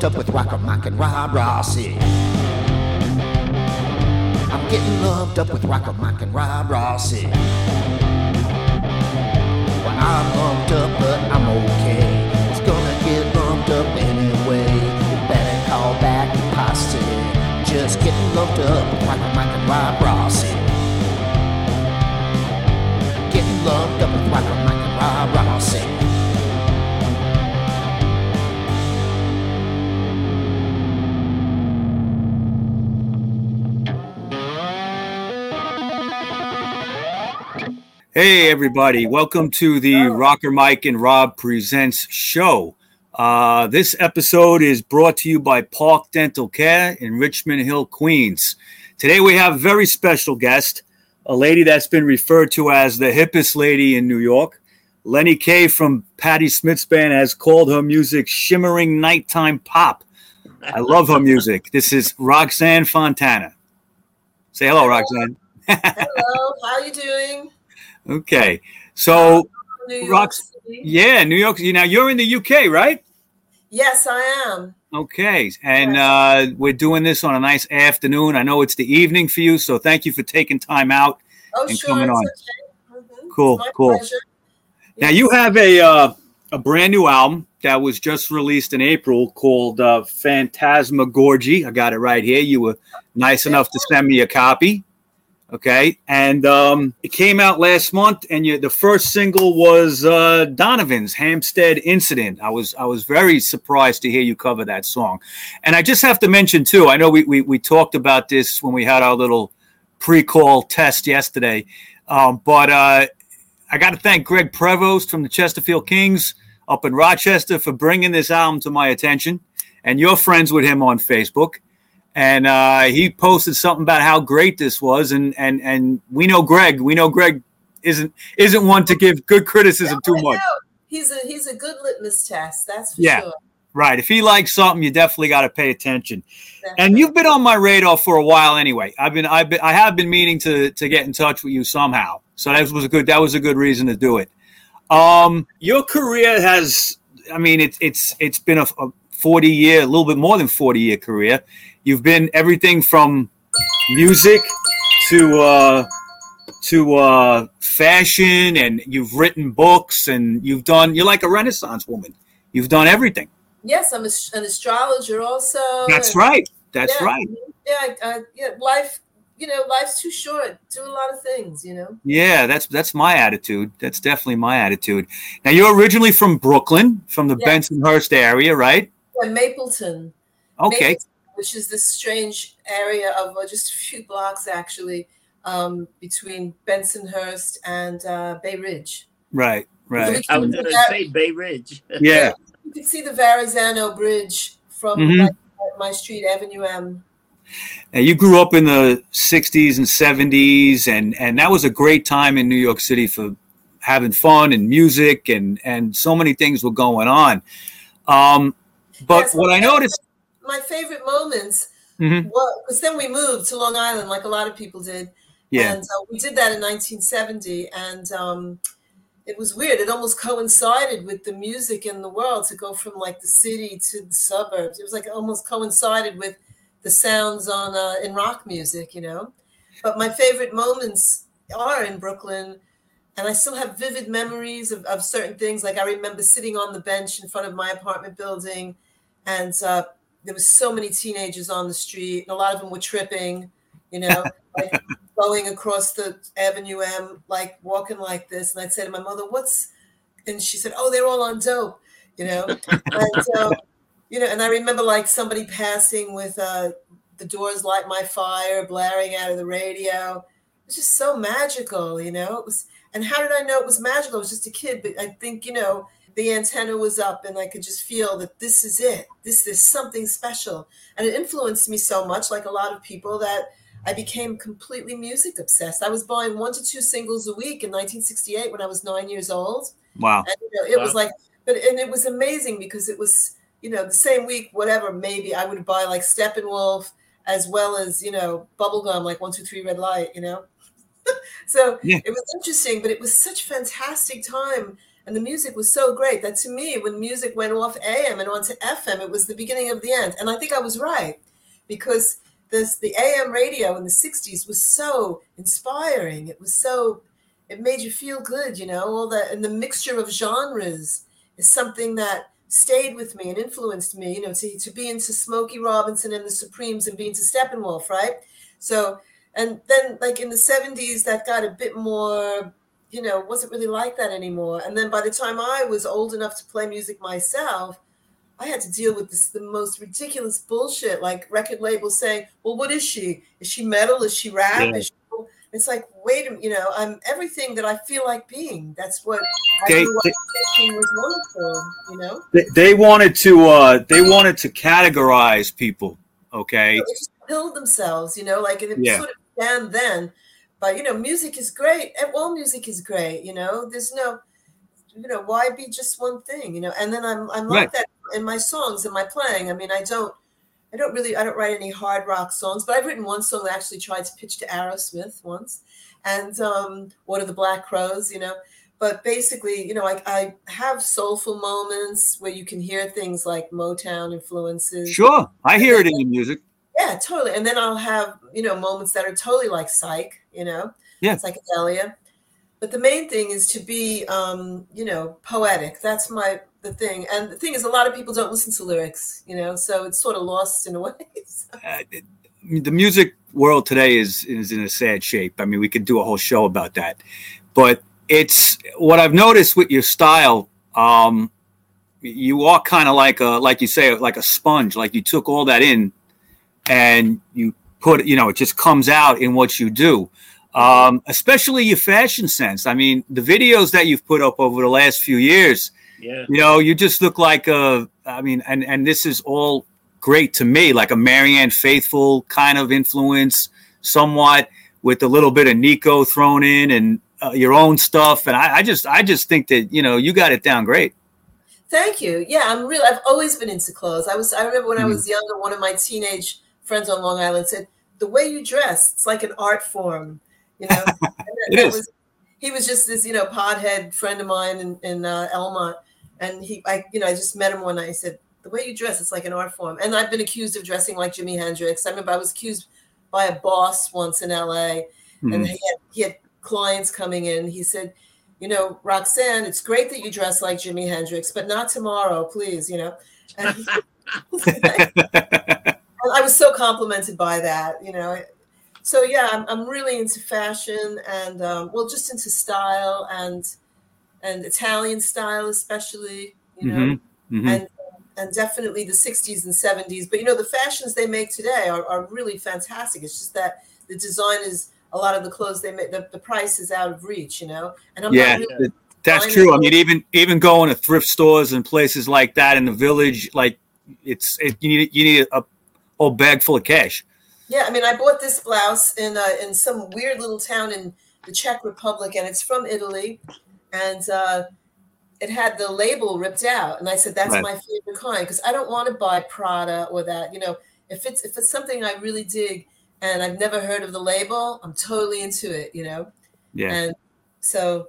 lumped up with Rocker Mike and Rob Rossi. I'm getting lumped up with Rocker Mike and Rob Rossi. Well, I'm lumped up, but I'm okay. It's gonna get lumped up anyway. You better call back the posse. Just getting lumped up with Rocker Mike and Rob Rossi. Getting lumped up with Rocker Mike and Rob Rossi. Hey, everybody. Welcome to the Rocker Mike and Rob Presents show. Uh, this episode is brought to you by Park Dental Care in Richmond Hill, Queens. Today we have a very special guest, a lady that's been referred to as the hippest lady in New York. Lenny Kaye from Patti Smith's band has called her music shimmering nighttime pop. I love her music. This is Roxanne Fontana. Say hello, Roxanne. Hello, how are you doing? Okay. So, Rox- City? yeah, New York. You now you're in the UK, right? Yes, I am. Okay, and uh, we're doing this on a nice afternoon. I know it's the evening for you, so thank you for taking time out. Oh, And sure. coming on. Okay. Mhm. Cool, cool. pleasure. Now Yes. you have a uh, a brand new album that was just released in April called uh, Phantasmagorgy. I got it right here. You were nice enough to send me a copy. Okay, and um, it came out last month, and you, the first single was uh, Donovan's Hampstead Incident. I was I was very surprised to hear you cover that song, and I just have to mention too. I know we we, we talked about this when we had our little pre-call test yesterday, um, but uh, I got to thank Greg Prevost from the Chesterfield Kings up in Rochester for bringing this album to my attention, and you're friends with him on Facebook. And uh, he posted something about how great this was, and and and we know Greg. We know Greg isn't isn't one to give good criticism too much. He's a he's a good litmus test. That's for Yeah. sure. Right. If he likes something, you definitely got to pay attention. And you've been on my radar for a while anyway. I've been I've been I have been meaning to to get in touch with you somehow. So that was a good that was a good reason to do it. Um your career has I mean it's it's it's been a, a 40 year, a little bit more than 40 year career. You've been everything from music to uh to uh fashion and you've written books and you've done you're like a renaissance woman. You've done everything. Yes, I'm a, an astrologer also. That's and- right. That's yeah, right. Yeah, I, I, yeah. Life, you know, life's too short. Do a lot of things, you know. Yeah, that's that's my attitude. That's definitely my attitude. Now you're originally from Brooklyn, from the Yes. Bensonhurst area, right? Yeah, Mapleton. Okay. Mapleton, which is this strange area of uh, just a few blocks actually um, between Bensonhurst and uh, Bay Ridge. Right, right. I was going to say Bay Ridge. Yeah. You can see the Verrazano Bridge from Mhm. my, my street, Avenue M. And you grew up in the 60s and 70s and and that was a great time in New York City for having fun and music and and so many things were going on. Um but Yes, what I noticed My favorite moments, Mhm. well, because then we moved to Long Island, like a lot of people did. yeah. And uh, we did that in 1970. And um, it was weird. It almost coincided with the music in the world to go from like the city to the suburbs. It was like almost coincided with the sounds on uh, in rock music, you know. But my favorite moments are in Brooklyn. And I still have vivid memories of, of certain things. Like I remember sitting on the bench in front of my apartment building, and uh, there was so many teenagers on the street, and a lot of them were tripping, you know, like going across the Avenue M, like walking like this. And I'd say to my mother, "What's?" And she said, "Oh, they're all on dope," you know. and uh, you know, and I remember like somebody passing with uh, the Doors "Light My Fire" blaring out of the radio. It was just so magical, you know. It was, and how did I know it was magical? I was just a kid, but I think you know the antenna was up and I could just feel that this is it. This is something special. And it influenced me so much, like a lot of people, that I became completely music obsessed. I was buying one to two singles a week in 1968 when I was nine years old. Wow. And you know, it was like, but and it was amazing because it was, you know, the same week, whatever, maybe I would buy like Steppenwolf as well as, you know, bubblegum, like one, two, three, red light, you know. so Yeah. it was interesting, but it was such a fantastic time. And the music was so great that to me, when music went off AM and onto FM, it was the beginning of the end. And I think I was right because this the AM radio in the 60s was so inspiring. It was so it made you feel good, you know, all that and the mixture of genres is something that stayed with me and influenced me, you know, to, to be into Smokey Robinson and the Supremes and being to Steppenwolf, right? So and then like in the 70s that got a bit more you know wasn't really like that anymore. And then by the time i was old enough to play music myself i had to deal with this the most ridiculous bullshit like record labels saying well what is she? Is she metal? Is she rap? Yeah. is she it's like wait a minute, you know i'm everything that i feel like being that's what they, they was wonderful you know? They, they wanted to uh they wanted to categorize people okay? They just killed themselves you know like it yeah. sort of began then but you know music is great. And all music is great you know? There's no you know why be just one thing you know? And then i'm i'm like that in my songs and my playing. I mean i don't I don't really, I don't write any hard rock songs, but I've written one song that actually tried to pitch to Aerosmith once, and um, What Are the Black Crowes you know. But basically, you know, I, I have soulful moments where you can hear things like Motown influences. Sure, I hear it in your music. Yeah, totally. And then I'll have, you know, moments that are totally like psych, you know, yeah, psychedelia. But the main thing is to be, um, you know, poetic. That's my the thing. And the thing is, a lot of people don't listen to lyrics, you know, so it's sort of lost in a way. So. Uh, the music world today is is in a sad shape. I mean, we could do a whole show about that, but it's what I've noticed with your style. Um, you are kind of like a, like you say, like a sponge. Like you took all that in, and you put, you know, it just comes out in what you do. Um, especially your fashion sense. I mean, the videos that you've put up over the last few years yeah. You know, you just look like a. I mean, and and this is all great to me, like a Marianne Faithfull kind of influence, somewhat with a little bit of Nico thrown in and uh, your own stuff. And I, I just, I just think that you know you got it down great. Thank you. Yeah, I'm real. I've always been into clothes. I was. I remember when mm-hmm. I was younger, one of my teenage friends on Long Island said, "The way you dress, it's like an art form." You know, it is. Was, he was just this, you know, podhead friend of mine in, in uh, Elmont, and he, I, you know, I just met him one night. He said, "The way you dress, it's like an art form." And I've been accused of dressing like Jimi Hendrix. I remember I was accused by a boss once in L.A. Mm-hmm. and he had, he had clients coming in. He said, "You know, Roxanne, it's great that you dress like Jimi Hendrix, but not tomorrow, please." You know. And he, I was so complimented by that, you know. So yeah, I'm, I'm really into fashion and um, well, just into style and and Italian style, especially, you know, mm-hmm. Mm-hmm. and and definitely the 60s and 70s. But you know, the fashions they make today are, are really fantastic. It's just that the design is a lot of the clothes they make, the, the price is out of reach, you know. And I'm yeah, really that's true. I mean, even even going to thrift stores and places like that in the village, like it's it, you need you need a whole bag full of cash. Yeah, I mean, I bought this blouse in uh, in some weird little town in the Czech Republic, and it's from Italy and uh, it had the label ripped out. And I said, that's right. my favorite kind because I don't want to buy Prada or that. You know, if it's if it's something I really dig and I've never heard of the label, I'm totally into it. You know, yeah. And so,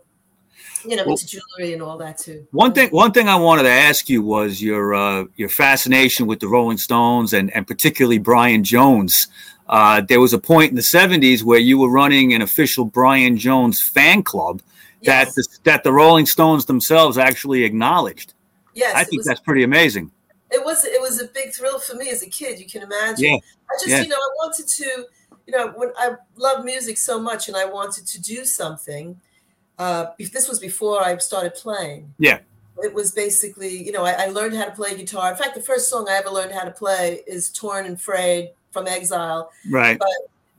you know, well, into jewelry and all that too. One thing, one thing I wanted to ask you was your uh, your fascination with the Rolling Stones and and particularly Brian Jones. Uh, there was a point in the 70s where you were running an official Brian Jones fan club that the, that the Rolling Stones themselves actually acknowledged. Yes, I think was, that's pretty amazing. It was it was a big thrill for me as a kid. You can imagine. Yeah. I just yeah. you know I wanted to you know when I love music so much and I wanted to do something. Uh, this was before I started playing. Yeah. It was basically, you know, I, I learned how to play guitar. In fact, the first song I ever learned how to play is "Torn and Frayed" from Exile. Right. But,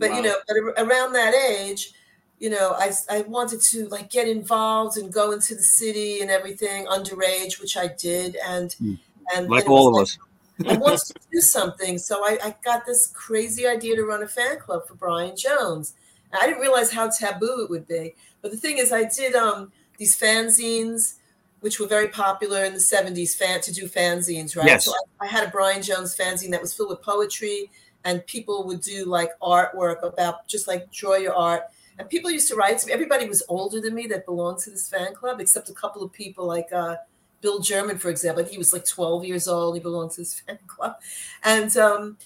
but wow. you know, but around that age, you know, I, I wanted to like get involved and go into the city and everything underage, which I did. And, mm. and like all of like, us. I wanted to do something. So I, I, got this crazy idea to run a fan club for Brian Jones. I didn't realize how taboo it would be. But the thing is, I did um, these fanzines, which were very popular in the 70s, fan, to do fanzines, right? Yes. So I, I had a Brian Jones fanzine that was filled with poetry, and people would do like artwork about just like draw your art and people used to write to me. Everybody was older than me that belonged to this fan club, except a couple of people like uh, Bill German, for example. He was like 12 years old. He belonged to this fan club, and um,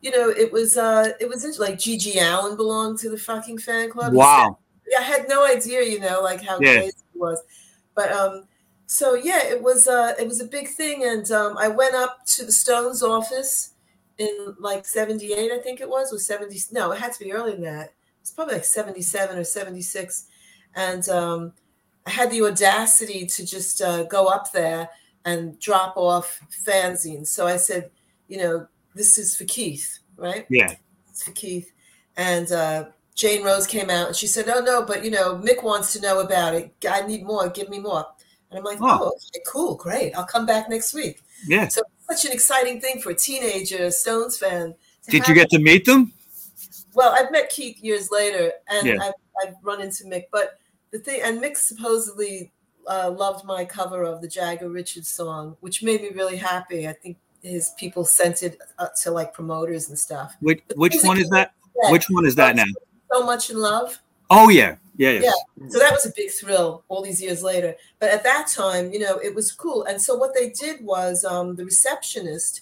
you know, it was uh, it was like GG Allin belonged to the fucking fan club. Wow. Yeah, I had no idea, you know, like how Yeah. crazy it was. But um, so yeah, it was uh, it was a big thing, and um, I went up to the Stones office in like '78, I think it was, or '70. No, it had to be earlier than that. It's probably like '77 or '76, and um, I had the audacity to just uh, go up there and drop off fanzines. So I said, you know, this is for Keith, right? Yeah. It's for Keith. And uh, Jane Rose came out and she said, Oh, no, but you know, Mick wants to know about it. I need more. Give me more. And I'm like, Oh. Oh, okay, cool, great. I'll come back next week. Yeah. So it's such an exciting thing for a teenager Stones fan. Did you get to meet them? well, I've met Keith years later, and Yeah. I've, I've run into Mick. But the thing, and Mick supposedly uh, loved my cover of the Jagger Richards song, which made me really happy. I think his people sent it uh, to like promoters and stuff. Which which one is that? Which one is that now? So much in love. Oh yeah. Yeah. Yeah. So that was a big thrill all these years later. But at that time, you know, it was cool. And so what they did was um, the receptionist,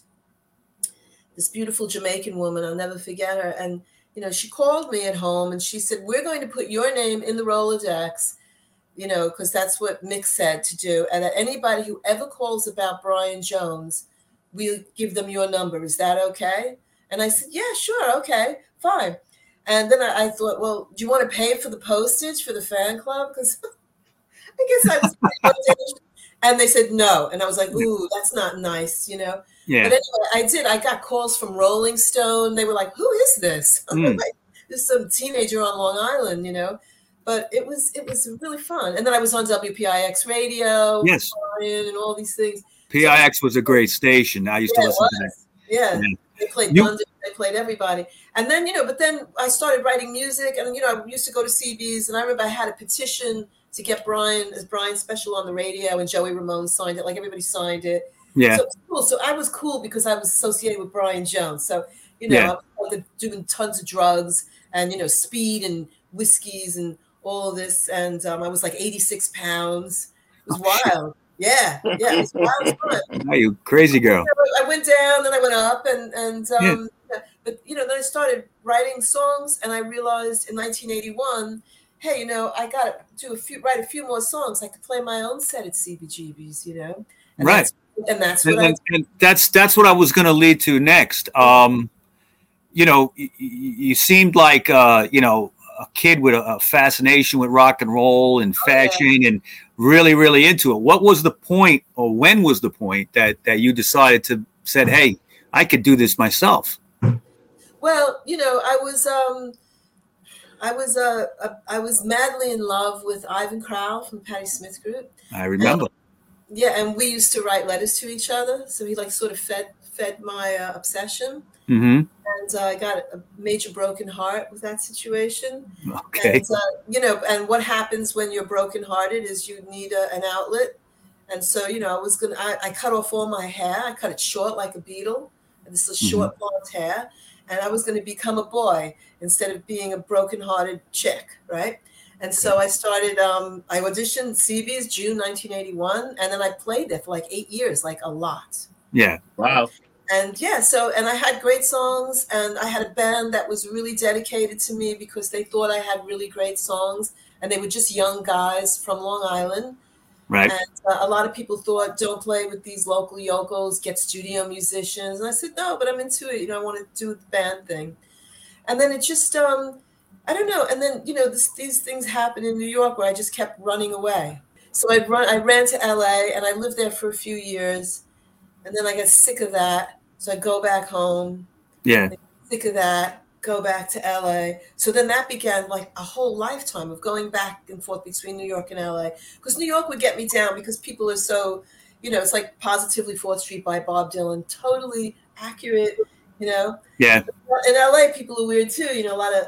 this beautiful Jamaican woman, I'll never forget her. And, you know, she called me at home and she said, We're going to put your name in the Rolodex, you know, because that's what Mick said to do. And that anybody who ever calls about Brian Jones, we'll give them your number. Is that okay? And I said, Yeah, sure. Okay, fine. And then I, I thought, well, do you want to pay for the postage for the fan club? Because I guess I was motivated. And they said no. And I was like, ooh, that's not nice, you know? Yeah. But anyway, I did. I got calls from Rolling Stone. They were like, who is this? Mm. like, this is some teenager on Long Island, you know? But it was it was really fun. And then I was on WPIX radio, Yes. And all these things. PIX was a great station. I used Yeah, to listen to that. Yeah. Yeah. They played You- London, they played everybody. And then, you know, but then I started writing music and, you know, I used to go to CBs and I remember I had a petition to get Brian as Brian special on the radio and Joey Ramone signed it, like everybody signed it. Yeah. So it was cool. So I was cool because I was associated with Brian Jones. So, you know, Yeah. I was doing tons of drugs and, you know, speed and whiskeys and all this. And um, I was like 86 pounds. It was Oh, shit. wild. Yeah. Yeah. It was wild fun. Now you crazy girl. I went down, then I went up, and and um, but you know, then I started writing songs, and I realized in 1981, hey, you know, I got to do a few, write a few more songs. I could play my own set at CBGB's, you know, and Right. That's, and that's and, I and- that's that's what I was going to lead to next. Um, you know, you, you seemed like uh, you know a kid with a, fascination with rock and roll and Oh, fashion, and really, really into it. What was the point, or when was the point that that you decided to said, "Hey, I could do this myself"? Well, you know, I was um I was uh, uh I was madly in love with Ivan Kral from Patti Smith Group. I remember. Yeah, and we used to write letters to each other, so he like sort of fed fed my uh, obsession. hmm And uh, I got a major broken heart with that situation. Okay. And, uh, you know, and what happens when you're brokenhearted is you need a, an outlet. And so, you know, I was gonna, I, I cut off all my hair. I cut it short like a beetle, and this is short blonde hair. And I was going to become a boy instead of being a broken-hearted chick, right? And so I started. Um, I auditioned CB's June 1981, and then I played there for like eight years, like a lot Yeah. Wow. and yeah so and i had great songs and i had a band that was really dedicated to me because they thought i had really great songs and they were just young guys from long island Right. and uh, a lot of people thought don't play with these local yokels, get studio musicians. And i said no but i'm into it you know i want to do the band thing. And then it just um i don't know and then you know this, these things happen in new york where i just kept running away. So i run i ran to la and i lived there for a few years and then i got sick of that so i go back home. Yeah. sick of that, go back to LA. So then that began like a whole lifetime of going back and forth between New York and LA. Because New York would get me down because people are so, you know, it's like Positively Fourth Street by Bob Dylan, totally accurate, you know. Yeah. In LA, people are weird too, you know, a lot of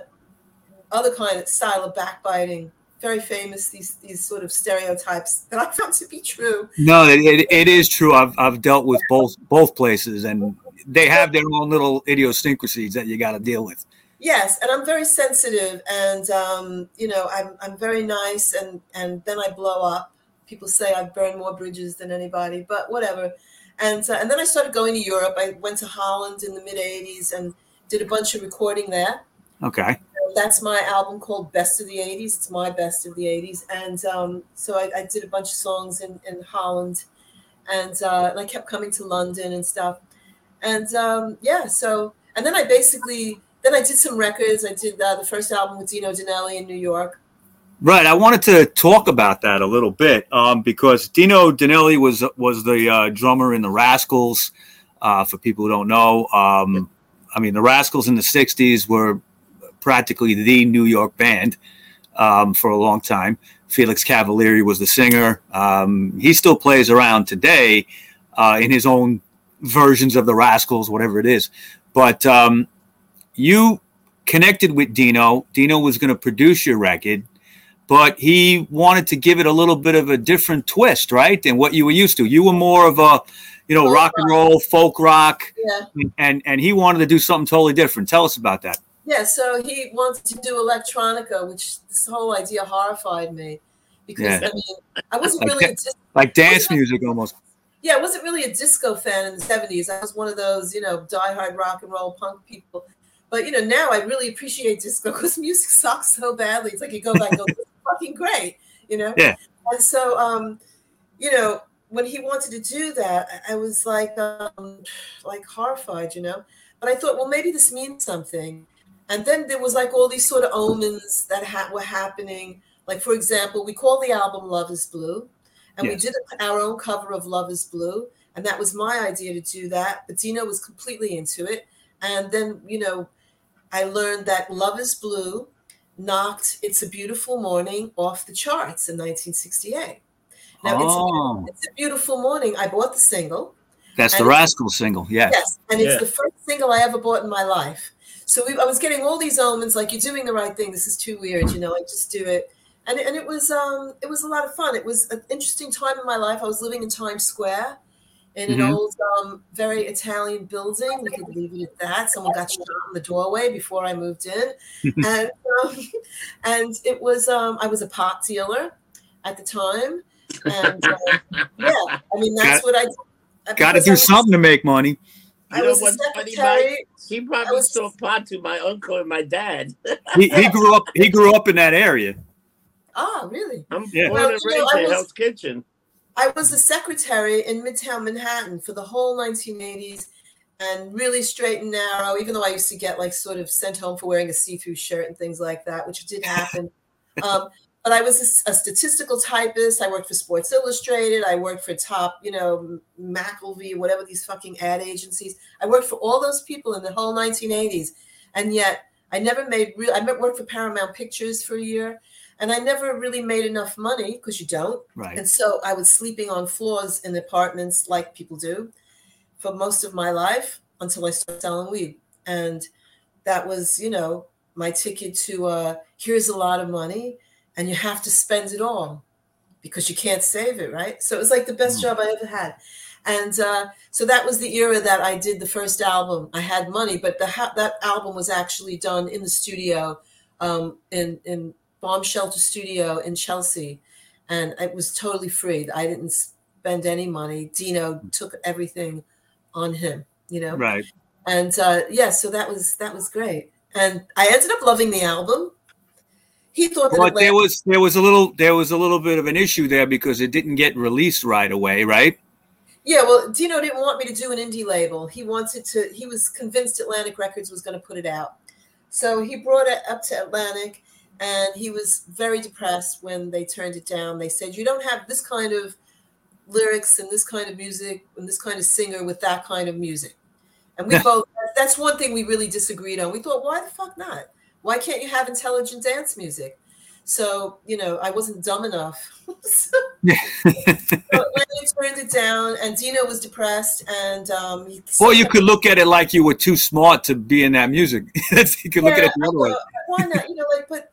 other kind of style of backbiting. Very famous, these these sort of stereotypes that I found to be true. No, it, it, it is true. I've I've dealt with both both places, and they have their own little idiosyncrasies that you got to deal with. Yes, and I'm very sensitive, and um, you know, I'm I'm very nice, and and then I blow up. People say I've burned more bridges than anybody, but whatever. And uh, and then I started going to Europe. I went to Holland in the mid '80s and did a bunch of recording there. Okay. That's my album called Best of the '80s. It's my best of the '80s, and um, so I, I, did a bunch of songs in in Holland, and, uh, and I kept coming to London and stuff. And um, yeah, so and then I basically then I did some records. I did uh, the first album with Dino Danelli in New York. Right. I wanted to talk about that a little bit um, because Dino Danelli was was the uh, drummer in the Rascals. Uh, for people who don't know, um, I mean, the Rascals in the '60s were practically the New York band um, for a long time. Felix Cavaliere was the singer. Um, he still plays around today uh, in his own versions of the Rascals, whatever it is. But um, you connected with Dino. Dino was going to produce your record, but he wanted to give it a little bit of a different twist, right? Than what you were used to. You were more of a, you know, folk rock and roll, folk rock, yeah. and and he wanted to do something totally different. Tell us about that. Yeah, so he wanted to do electronica, which this whole idea horrified me because yeah. I mean I wasn't like really da- dis- like dance music almost. Yeah, I wasn't really a disco fan in the '70s. I was one of those, you know, diehard rock and roll punk people. But you know, now I really appreciate disco because music sucks so badly. It's like you go back go, fucking great, you know? Yeah. And so, um, you know, when he wanted to do that, I was like, um, like horrified, you know. But I thought, well, maybe this means something. And then there was like all these sort of omens that ha- were happening. Like, for example, we called the album "Love Is Blue," and yes. we did our own cover of "Love Is Blue," and that was my idea to do that. But Dino was completely into it. And then, you know, I learned that Love is Blue knocked It's a Beautiful Morning off the charts in 1968. Now, oh. it's, it's, a Beautiful Morning. I bought the single. That's the Rascal single, yeah. Yes, and it's yeah. the first single I ever bought in my life. So we, I was getting all these omens, like you're doing the right thing. This is too weird, you know. I just do it, and and it was um it was a lot of fun. It was an interesting time in my life. I was living in Times Square, in mm-hmm. an old, um, very Italian building. We could leave it at that. Someone got shot in the doorway before I moved in, and um, and it was um, I was a pot dealer at the time, and uh, yeah, I mean that's got, what I. Got to do was, something to make money. I was a secretary. He probably was, sold pot to my uncle and my dad. he, he grew up. He grew up in that area. Ah, really? I'm yeah. born well, and raised in Hell's Kitchen. I was a secretary in Midtown Manhattan for the whole 1980s and really straight and narrow, even though I used to get like sort of sent home for wearing a see through shirt and things like that, which did happen. um, but I was a, a, statistical typist. I worked for Sports Illustrated. I worked for Top, you know, McIlvey, whatever these fucking ad agencies. I worked for all those people in the whole 1980s. And yet I never made real, I worked for Paramount Pictures for a year and I never really made enough money because you don't. Right. And so I was sleeping on floors in apartments like people do for most of my life until I started selling weed. And that was, you know, my ticket to uh, here's a lot of money and you have to spend it all because you can't save it, right? So it was like the best mm. job I ever had. And uh, so that was the era that I did the first album. I had money, but the ha- that album was actually done in the studio um, in in bomb shelter studio in Chelsea, and it was totally free. I didn't spend any money. Dino took everything on him, you know. Right. And uh, yeah, so that was that was great, and I ended up loving the album. He thought that but there was there was a little there was a little bit of an issue there because it didn't get released right away, right? Yeah, well, Dino didn't want me to do an indie label. He wanted to. He was convinced Atlantic Records was going to put it out, so he brought it up to Atlantic and he was very depressed when they turned it down. They said, "You don't have this kind of lyrics and this kind of music and this kind of singer with that kind of music." And we both that's one thing we really disagreed on. We thought, "Why the fuck not? Why can't you have intelligent dance music?" So, you know, I wasn't dumb enough. so, Lenny turned it down, and Dino was depressed. And um, well, you could look at it like you were too smart to be in that music. you could yeah, look at it the other way. Why not? You know, like, but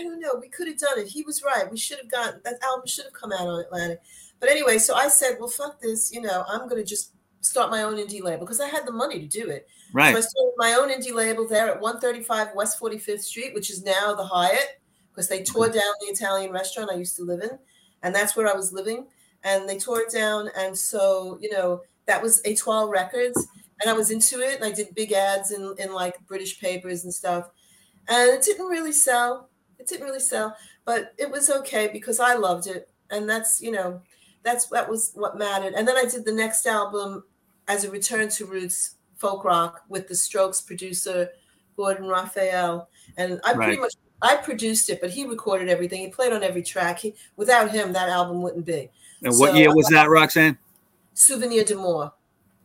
I, don't know. We could have done it. He was right. We should have gotten that album should have come out on Atlantic. But anyway, so I said, well, fuck this. You know, I'm going to just start my own indie label because I had the money to do it. Right. So I started my own indie label there at 135 West 45th Street, which is now the Hyatt, because they tore down the Italian restaurant I used to live in, and that's where I was living. And they tore it down, and so you know that was A12 Records, and I was into it, and I did big ads in in like British papers and stuff, and it didn't really sell. It didn't really sell, but it was okay because I loved it, and that's you know that's that was what mattered. And then I did the next album as a return to roots folk rock with the Strokes producer Gordon Raphael, and I pretty much I produced it, but he recorded everything. He played on every track. He, without him, that album wouldn't be. And what So- year was that, Roxanne? Souvenir d'Amour.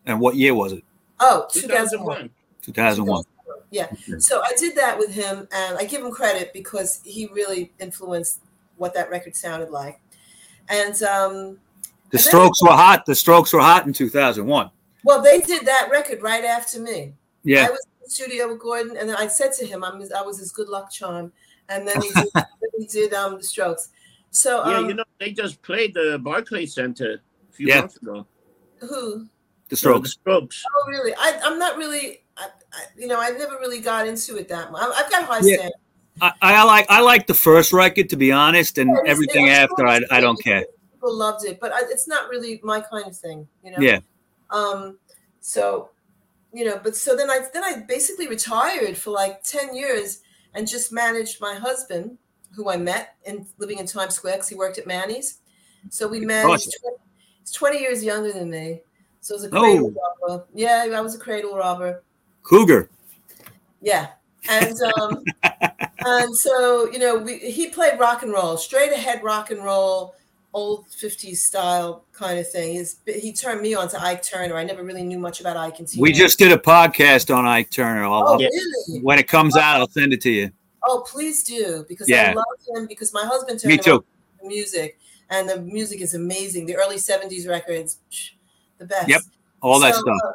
And what year was it? Oh, 2001. 2001. 2001. Yeah. So I did that with him, and I give him credit because he really influenced what that record sounded like. And um, The then- Strokes were hot. The Strokes were hot in 2001. well, they did that record right after me. Yeah. I was in the studio with Gordon, and then I said to him, I'm his, I was his good luck charm. And then he did, he did um, the Strokes. So Yeah, um, you know, they just played the Barclay Center a few Yeah. months ago. who? The The Strokes. Strokes. Oh, really? I, I'm not really. I, I, you know, I never really got into it that much. I've got high Yeah. standards. I, I like I like the first record to be honest, and Yeah, everything after I, I don't care. People loved it, but I, it's not really my kind of thing. You know. Yeah. Um. So, you know, but so then I then I basically retired for like ten years and just managed my husband, who I met in living in Times Square because he worked at Manny's. So we managed. Awesome. 20, he's twenty years younger than me, so it was a Oh. cradle robber. Yeah, I was a cradle robber. Cougar. Yeah. And um and so, you know, we he played rock and roll, straight ahead rock and roll, old 50s style kind of thing. He's, he turned me on to Ike Turner. I never really knew much about Ike until We just did a podcast on Ike Turner. I'll, Oh, really? when it comes out, I'll send it to you. Oh, please do because Yeah. I love him because my husband turned Me too. on to the music and the music is amazing. The early 70s records, psh, the best. Yep. All that So, stuff. uh,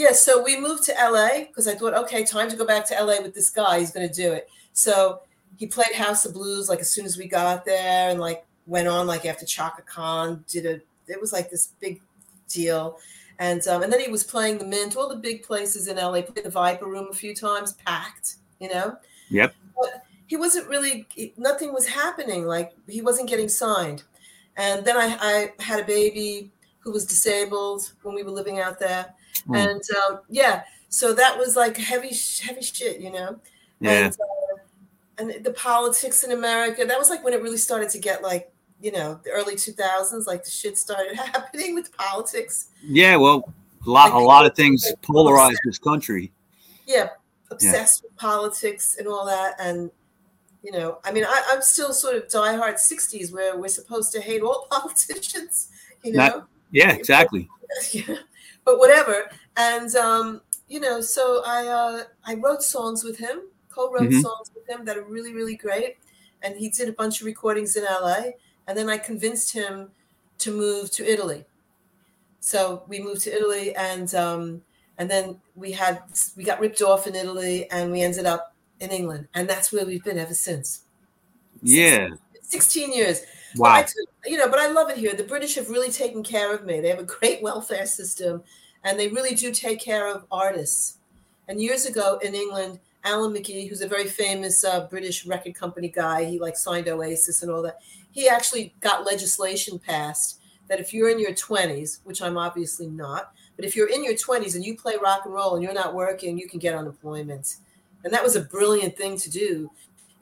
yeah, so we moved to LA because I thought, okay, time to go back to LA with this guy. He's going to do it. So he played House of Blues like as soon as we got there, and like went on like after Chaka Khan did a. It was like this big deal, and um, and then he was playing the Mint, all the big places in LA. Played the Viper Room a few times, packed. You know. Yep. But he wasn't really. Nothing was happening. Like he wasn't getting signed, and then I, I had a baby who was disabled when we were living out there, Hmm. and um, yeah, so that was like heavy, heavy shit, you know. Yeah. And, uh, and the politics in America, that was like when it really started to get like, you know, the early 2000s, like the shit started happening with politics. Yeah. Well, a lot, a lot of things polarized this country. Yeah, obsessed with politics and all that. And, you know, I mean, I, I'm still sort of diehard 60s where we're supposed to hate all politicians, you know. Not- Yeah, exactly. Yeah, but whatever. And um, you know, so I uh, I wrote songs with him, co-wrote Mhm. songs with him that are really really great. And he did a bunch of recordings in LA. And then I convinced him to move to Italy. So we moved to Italy, and um, and then we had we got ripped off in Italy, and we ended up in England, and that's where we've been ever since. Yeah. 16 years. I took- you know, but I love it here. The British have really taken care of me. They have a great welfare system, and they really do take care of artists. And years ago in England, Alan McGee, who's a very famous uh, British record company guy, he like signed Oasis and all that. He actually got legislation passed that if you're in your 20s, which I'm obviously not, but if you're in your 20s and you play rock and roll and you're not working, you can get unemployment. And that was a brilliant thing to do,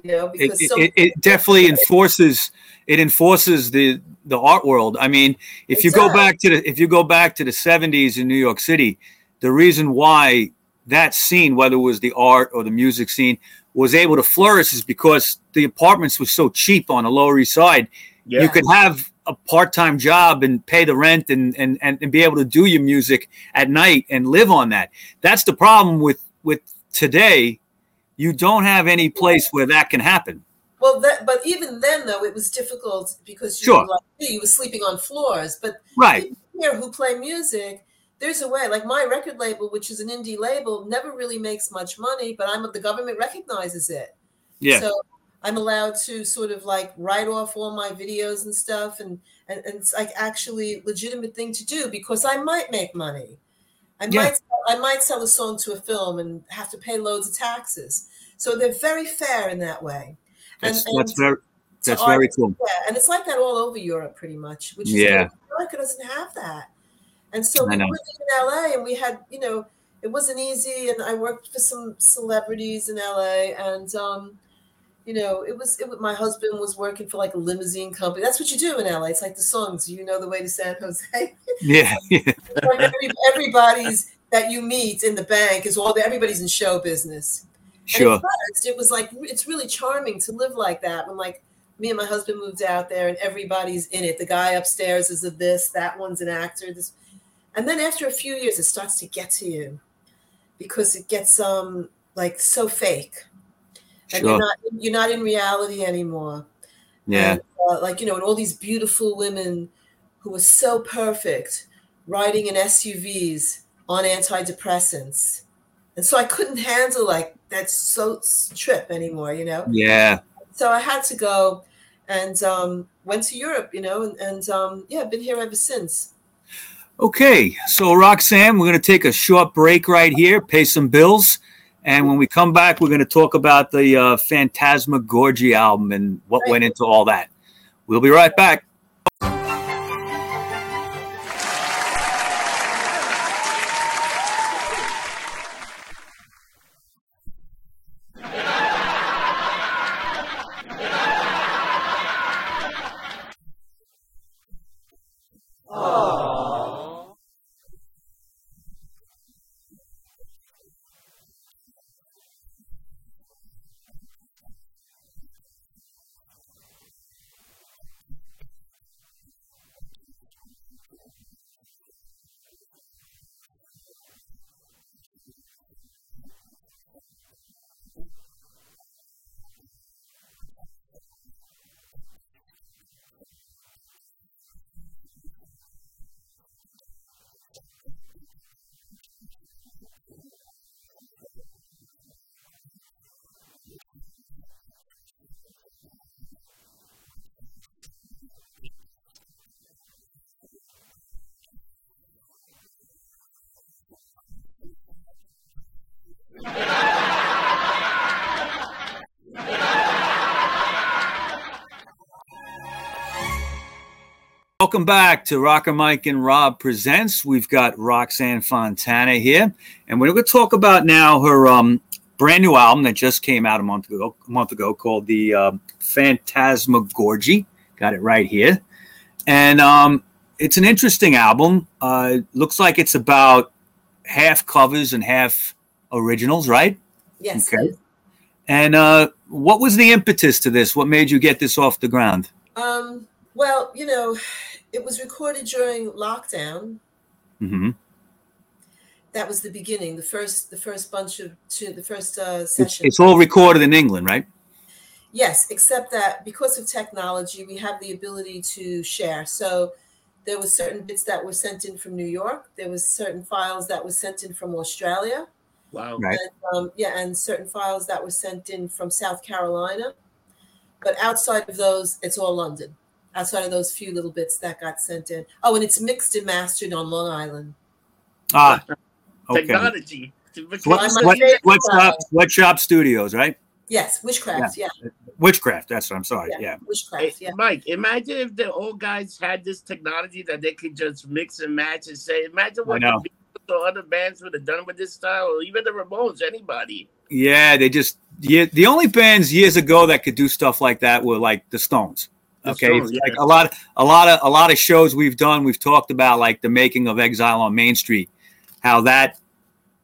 you know, It, because it, so it, it definitely enforces it enforces the the art world. I mean, if It you go back to the if you go back to the 70s in New York City, the reason why that scene, whether it was the art or the music scene, was able to flourish is because the apartments were so cheap on the Lower East Side. Yeah. You could have a part-time job and pay the rent and, and and and be able to do your music at night and live on that. That's the problem with with today. You don't have any place where that can happen. Well, that but even then though it was difficult because you Sure. like you were sleeping on floors. But Right. here who play music, there's a way. Like my record label, which is an indie label, never really makes much money, but I'm the government recognizes it. Yeah. So I'm allowed to sort of like write off all my videos and stuff, and and, and it's like actually legitimate thing to do because I might make money. I Yeah. might I might sell a song to a film and have to pay loads of taxes. So they're very fair in that way. That's and, that's very that's very artists, cool. Yeah, and it's like that all over Europe, pretty much. Which is Yeah. America doesn't have that. And so I we were in LA, and we had, you know, it wasn't easy. And I worked for some celebrities in LA, and um, you know, it was it my husband was working for like a limousine company. That's what you do in LA. It's like the songs, you know, the way to San Jose. Yeah, like every, everybody's that you meet in the bank is all everybody's in show business. Sure. first, it was like it's really charming to live like that. When like me and my husband moved out there, and everybody's in it. The guy upstairs is a this, that one's an actor. This, and then after a few years, it starts to get to you because it gets um like so fake, Sure. you're not you're not in reality anymore. Yeah. And, uh, like you know, and all these beautiful women who are so perfect riding in SUVs on antidepressants. And so I couldn't handle like that so trip anymore, you know. Yeah. So I had to go and um, went to Europe, you know, and, and um, yeah, been here ever since. Okay, so Roxanne, we're going to take a short break right here, pay some bills, and when we come back, we're going to talk about the uh, Phantasmagorgy album and what went into all that. We'll be right back. Welcome back to Rocker Mike and Rob Presents. We've got Roxanne Fontana here, and we're going to talk about now her um, brand new album that just came out a month ago, a month ago called the um Phantasmagorgy. Got it right here, and um, it's an interesting album. Uh, looks like it's about half covers and half originals, right? Yes. Okay. And uh, what was the impetus to this? What made you get this off the ground? Um, well, you know, it was recorded during lockdown. hmm That was the beginning, the first, the first bunch of two, the first uh, It's, session. it's all recorded in England, right? Yes, except that because of technology, we have the ability to share. So there was certain bits that were sent in from New York. There was certain files that were sent in from Australia. Wow. Right. And, um, yeah, and certain files that were sent in from South Carolina. But outside of those, it's all London. Outside of those few little bits that got sent in. Oh, and it's mixed and mastered on Long Island. Ah, okay. Technology. Sweat, my sweat, favorite sweatshop, song. sweatshop Studios, right? Yes, witchcraft. Yeah, Witchcraft. That's what I'm sorry. yeah, Yeah. Hey, witchcraft. Yeah. Mike, imagine if the old guys had this technology that they could just mix and match and say, imagine what know. the Beatles other bands would have done with this style, or even the Ramones, anybody. Yeah. They just, yeah. The only bands years ago that could do stuff like that were like the Stones. The Okay. Stones, like yeah. a lot, a lot of, a lot of shows we've done, we've talked about like the making of Exile on Main Street, how that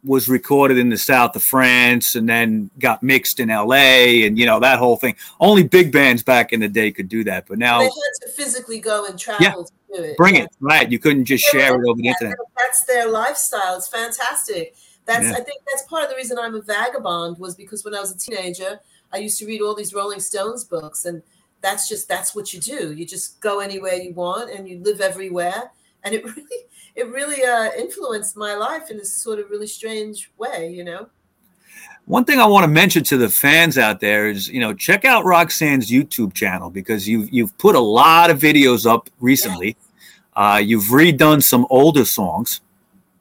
was recorded in the south of France and then got mixed in LA and you know that whole thing. Only big bands back in the day could do that, but now They had to physically go and travel to do it. bring Yeah. it right. You couldn't just Yeah, share it over the yeah, internet. That's their lifestyle. It's fantastic. That's Yeah. I think that's part of the reason I'm a vagabond was because when I was a teenager, I used to read all these Rolling Stones books, and that's just that's what you do. You just go anywhere you want, and you live everywhere. And it really, it really uh, influenced my life in this sort of really strange way, you know. One thing I want to mention to the fans out there is, you know, check out Roxanne's YouTube channel because you've you've put a lot of videos up recently. Uh, you've redone some older songs,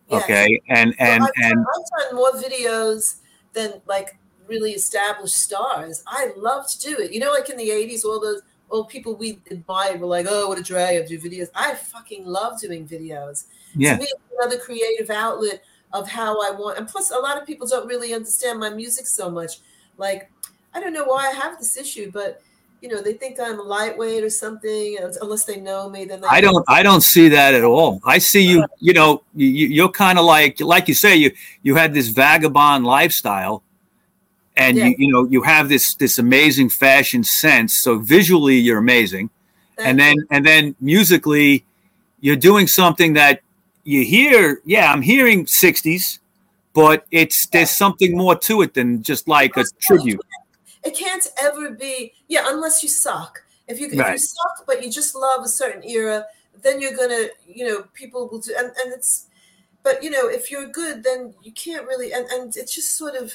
Yes. Okay, and Well, and I've, and done, I've done more videos than like really established stars. I love to do it. You know, like in the '80s, all those old people we admired were like, "Oh, what a drag! I do videos." I fucking love doing videos. yeah, To me, it's another creative outlet of how I want. And plus, a lot of people don't really understand my music so much. Like, I don't know why I have this issue, but you know, they think I'm lightweight or something. Unless they know me, then I don't I don't see that at all. I see you. Uh-huh. You know, you, you're kind of like like you say you you had this vagabond lifestyle, and Yeah. you you know you have this this amazing fashion sense. So visually, you're amazing. Thank and then you. and then musically you're doing something that you hear yeah i'm hearing 60s but it's there's something more to it than just like a tribute it can't ever be yeah unless you suck if you if you suck but you just love a certain era then you're gonna you know people will do and, and it's but you know if you're good then you can't really and, and it's just sort of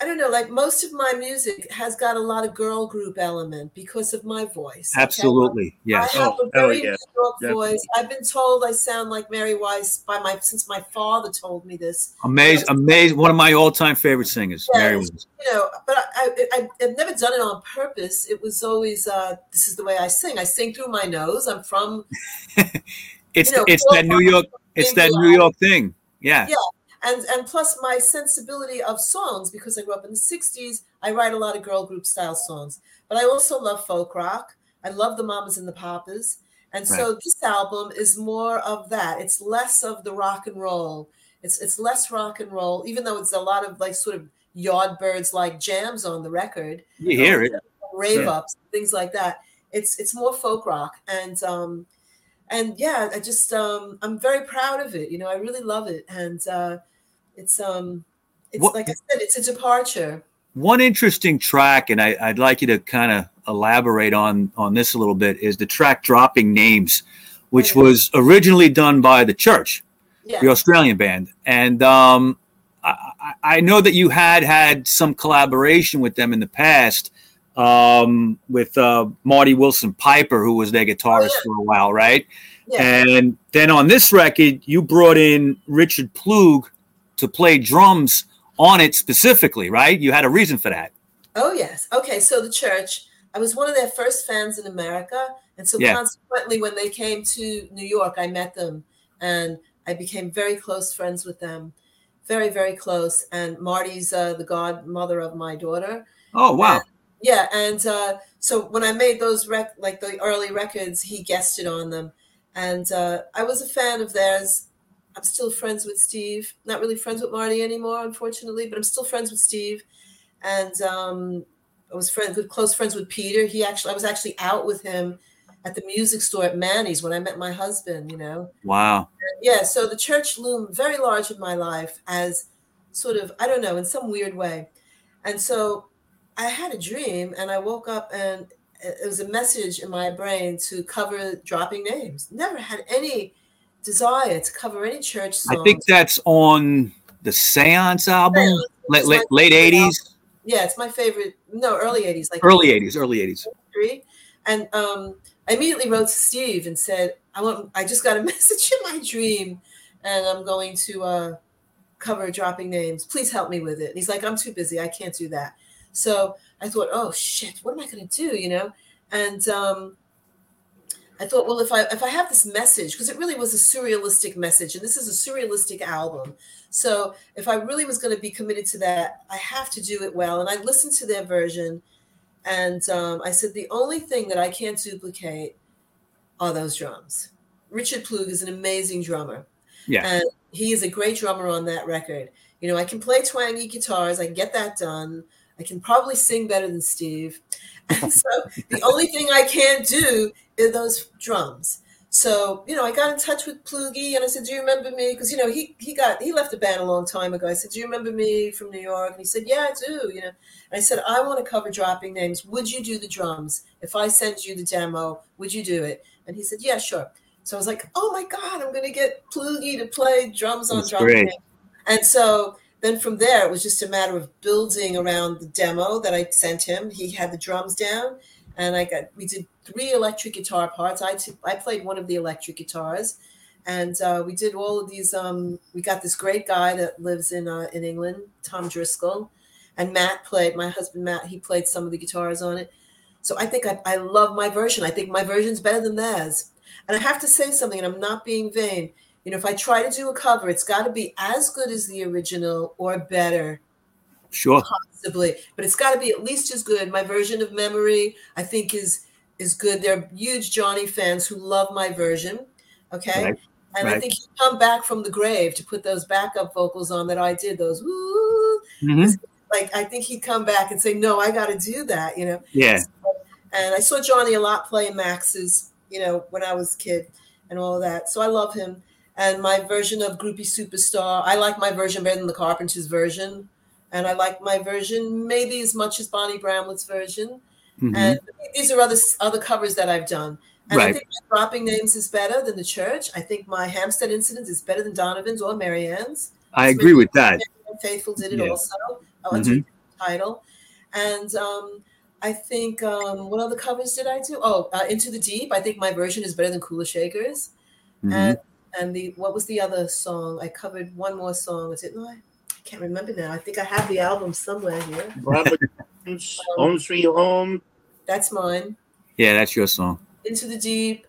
i don't know like most of my music has got a lot of girl group element because of my voice okay? absolutely yes I have Oh, a very hell yeah. New Definitely. voice. I've been told I sound like Mary Weiss by my since my father told me this. amazing amazing one of my all-time favorite singers Yes. mary Williams. you know, but I, I, I've never done it on purpose. It was always, uh, this is the way I sing. I sing through my nose. I'm from, it's You know, it's that new york it's that new york thing yeah Yeah. And and plus my sensibility of songs because I grew up in the '60s. I write a lot of girl group style songs, but I also love folk rock. I love the Mamas and the Papas, and so this album is more of that. It's less of the rock and roll. It's it's less rock and roll, even though it's a lot of like sort of Yardbirds like jams on the record. you hear it rave Yeah. ups, things like that. It's it's more folk rock, and um, and yeah, I just um, I'm very proud of it. You know, I really love it, and uh, it's um, it's What- like I said, it's a departure. one interesting track and I, i'd like you to kind of elaborate on on this a little bit is the track dropping names which Okay. was originally done by the church Yeah, the Australian band, and um, I, I I know that you had had some collaboration with them in the past um, with uh, Marty Willson-Piper, who was their guitarist yeah. for a while, right? yeah, And then on this record, you brought in Richard Ploog to play drums on it specifically, right? You had a reason for that. Oh yes. Okay. So the church, I was one of their first fans in America, and so Yeah. consequently, when they came to New York, I met them, and I became very close friends with them, very very close. And Marty's uh, the godmother of my daughter. Oh wow! Yeah, and uh, so when I made those rec like the early records, he guested on them, and uh, I was a fan of theirs. I'm still friends with Steve. Not really friends with Marty anymore, unfortunately, but I'm still friends with Steve. And um, I was friend, good, close friends with Peter. He actually, I was actually out with him at the music store at Manny's when I met my husband. You know, Wow! yeah. So the church loomed very large in my life as sort of, I don't know, in some weird way. And so I had a dream and I woke up and it was a message in my brain to cover dropping names. Never had any desire to cover any church songs. I think that's on the Seance album, late late, late favorite 80s, yeah, it's my favorite. No, early 80s, like early 80s, early 80s. three. And um, I immediately wrote to Steve and said, I want I just got a message in my dream and I'm going to uh, cover dropping names. Please help me with it. And he's like, I'm too busy. I can't do that. So I thought, oh shit, what am I gonna do? You know? And um, I thought, well, if I if I have this message, because it really was a surrealistic message, and this is a surrealistic album. So if I really was going to be committed to that, I have to do it well. And I listened to their version, and um, I said the only thing that I can't duplicate are those drums. Richard Ploog is an amazing drummer. Yeah. And he is a great drummer on that record. You know, I can play twangy guitars, I can get that done. I can probably sing better than Steve. And so the only thing I can't do is those drums. So, you know, I got in touch with Ploogy and I said, Do you remember me? Because, you know, he he got he left the band a long time ago. I said, Do you remember me from New York? And he said, Yeah, I do, you know. And I said, I want to cover dropping names. Would you do the drums? If I send you the demo, would you do it? And he said, Yeah, sure. So I was like, Oh my God, I'm gonna get Ploogy to play drums on That's dropping great. names. And so then from there, it was just a matter of building around the demo that I sent him. He had the drums down, and I got we did three electric guitar parts. I played one of the electric guitars, and uh, we did all of these. Um, we got this great guy that lives in uh, in England, Tom Driscoll, and Matt played. My husband Matt, he played some of the guitars on it. So I think I, I love my version. I think my version's better than theirs. And I have to say something, and I'm not being vain. You know, if I try to do a cover, it's got to be as good as the original or better Sure. possibly, but it's got to be at least as good. My version of Memory, I think, is is good. They're huge Johnny fans who love my version. Okay, Right, and I think he come back from the grave to put those backup vocals on that I did. Those woo, Mhm. like I think he'd come back and say, "No, I got to do that." You know. Yeah. And I saw Johnny a lot playing Max's, you know, when I was a kid and all of that. So I love him. And my version of Groupie Superstar, I like my version better than the Carpenters version. And I like my version maybe as much as Bonnie Bramlett's version. Mhm. And these are other other covers that I've done. And I think my dropping names is better than the church. I think my Hampstead incident is better than Donovan's or Marianne's. I agree with that. Faithfull did it Yeah. also the title. And um, I think um, what other covers did I do? Oh, uh, Into the Deep. I think my version is better than Kula Shaker's. Mhm. And and the what was the other song? I covered one more song. Is it? No, I can't remember now. I think I have the album somewhere here. Robert Jones, Home Sweet Home, That's mine. Yeah, that's your song. Into the Deep.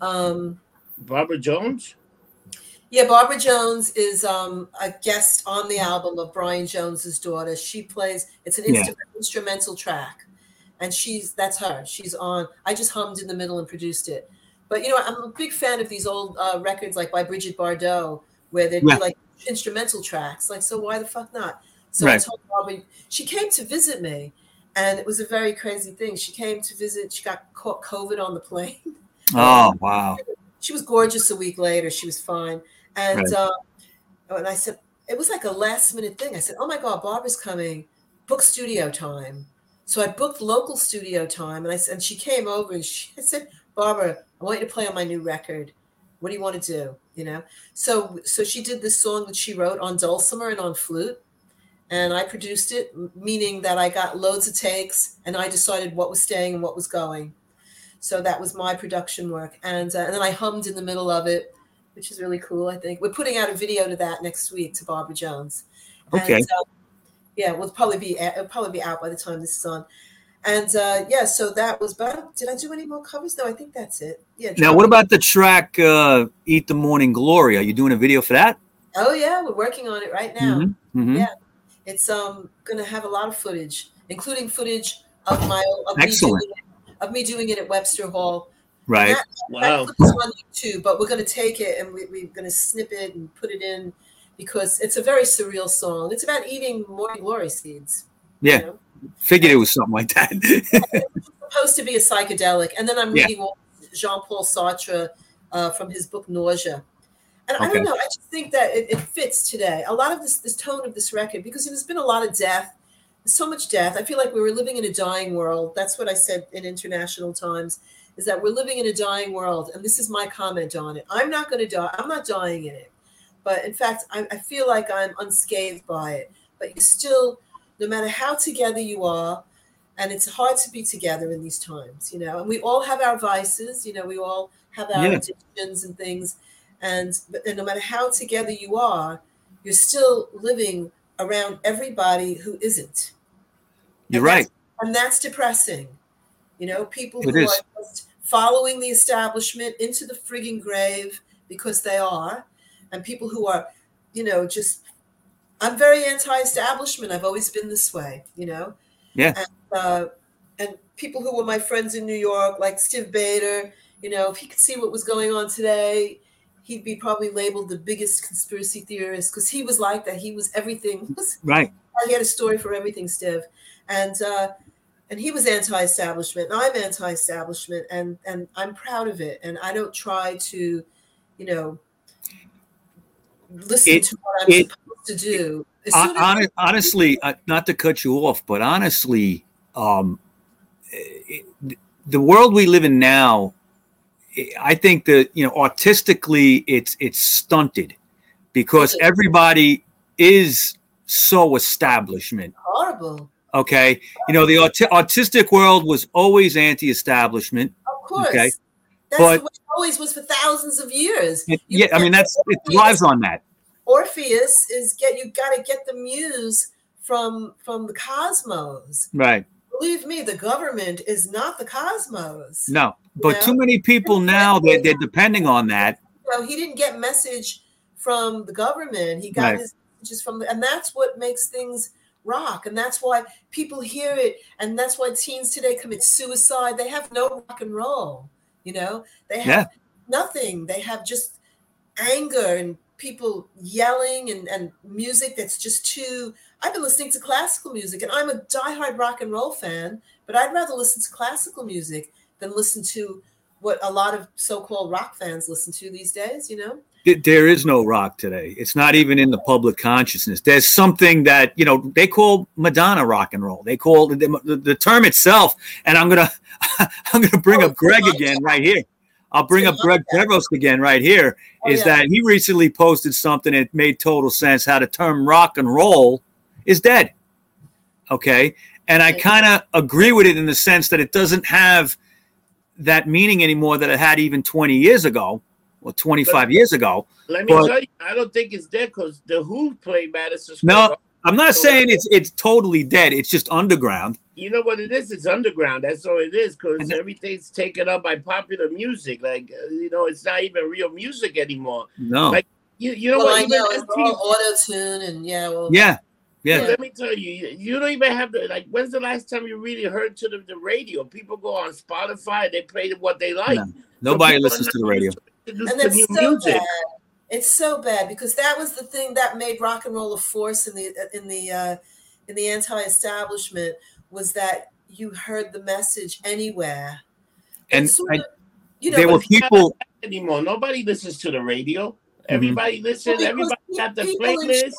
Um, Barbara Jones. Yeah, Barbara Jones is um, a guest on the album of Brian Jones's daughter. She plays. It's an Yeah. instrumental track, and she's that's her. She's on. I just hummed in the middle and produced it. But you know, I'm a big fan of these old uh, records, like by Brigitte Bardot, where they'd Yeah. be like instrumental tracks. Like, so why the fuck not? So I Right. told Barbara. She came to visit me, and it was a very crazy thing. She came to visit. She got caught COVID on the plane. Oh, wow. she was gorgeous a week later. She was fine. And Right. uh, and I said, it was like a last minute thing. I said, oh my God, Barbara's coming. Book studio time. So I booked local studio time. And I said, and she came over and she I said, Barbara, I want you to play on my new record. What do you want to do? You know? So so she did this song that she wrote on dulcimer and on flute. And I produced it, meaning that I got loads of takes and I decided what was staying and what was going. So that was my production work, and uh, and then I hummed in the middle of it, which is really cool. I think we're putting out a video to that next week to Barbara Jones. Okay. And, uh, yeah, will probably be it'll probably be out by the time this is on. And uh, yeah, so that was. But did I do any more covers? No, I think that's it. Yeah. Now, what about the track uh, "Eat the Morning Glory"? Are you doing a video for that? Oh yeah, we're working on it right now. Mhm, mhm. Yeah. It's um going to have a lot of footage, including footage of my of me, Excellent. doing it, of me doing it at Webster Hall. Right. That- Wow. That clip on YouTube, but we're going to take it and we, we're going to snip it and put it in because it's a very surreal song. It's about eating morning glory seeds. you Yeah. know? Figured it was something like that. It's supposed to be a psychedelic. And then I'm Yeah. reading Jean Paul Sartre uh, from his book Nausea. And I don't know, I just think that it, it fits today. A lot of this, this tone of this record, because there's been a lot of death, so much death. I feel like we were living in a dying world. That's what I said in international times, is that we're living in a dying world. And this is my comment on it. I'm not going to die. I'm not dying in it. But in fact, I, I feel like I'm unscathed by it. But you still, no matter how together you are, and it's hard to be together in these times, you know, and we all have our vices, you know, we all have our Yeah. addictions and things. And, but and no matter how together you are, you're still living around everybody who isn't. You're And right. And that's depressing. You know, people It who is. are just following the establishment into the frigging grave because they are, and people who are, you know, just I'm very anti-establishment. I've always been this way, you know. Yeah. And, uh, and people who were my friends in New York, like Steve Bader, you know, if he could see what was going on today, he'd be probably labeled the biggest conspiracy theorist because he was like that. He was everything. Right. he had a story for everything, Steve, and uh, and he was anti-establishment, and I'm anti-establishment, and and I'm proud of it, and I don't try to, you know, listen It- to what I'm it- supposed to do. Soon as- honestly, uh, not to cut you off, but honestly, um, it, the world we live in now, I think that you know, artistically, it's it's stunted because everybody is so establishment. horrible. Okay, you know, the art- artistic world was always anti-establishment. Of course. Okay. That's But always was for thousands of years. It- yeah, I mean that's it Orpheus- thrives on that. Orpheus is get you got to get the muse from from the cosmos. Right. Believe me, the government is not the cosmos. No, but Yeah. too many people now that they're depending on that. So he didn't get message from the government. He got Right. his messages from, the, and that's what makes things rock, and that's why people hear it, and that's why teens today commit suicide. They have no rock and roll. You know, they have nothing. They have just anger and people yelling and, and music that's just too. I've been listening to classical music, and I'm a diehard rock and roll fan, but I'd rather listen to classical music than listen to what a lot of so-called rock fans listen to these days. You know. Th- There is no rock today. It's not even in the public consciousness. There's something that you know they call Madonna rock and roll. They call the, the, the term itself. And I'm gonna I'm gonna bring Oh, up Greg again right here. I'll bring up Greg Prevost again right here. Oh, Is yeah. that he recently posted something that made total sense? How the term rock and roll is dead. Okay, and I kind of agree with it in the sense that it doesn't have that meaning anymore that it had even 20 years ago or 25 years ago. Let me But- tell you, I don't think it's dead because the Who played Madison No. Square. Garden. I'm not So- saying it's it's totally dead. It's just underground. You know what it is? It's underground. That's all it is because everything's taken up by popular music. Like uh, you know, it's not even real music anymore. No. Like, You, you know well, what? I know it's MTV all auto tune and yeah, well, yeah. Yeah. Let me tell you, you- you don't even have to like. When's the last time you really heard to the, the radio? People go on Spotify, they play what they like. No. Nobody people listens to the not radio. Introduced and to new so music. bad. It's so bad because that was the thing that made rock and roll a force in the in the uh, in the anti-establishment was that you heard the message anywhere. And sort I- you know, There were people. anymore. Nobody listens to the radio. Everybody listens. Well, Everybody got the people in playlist.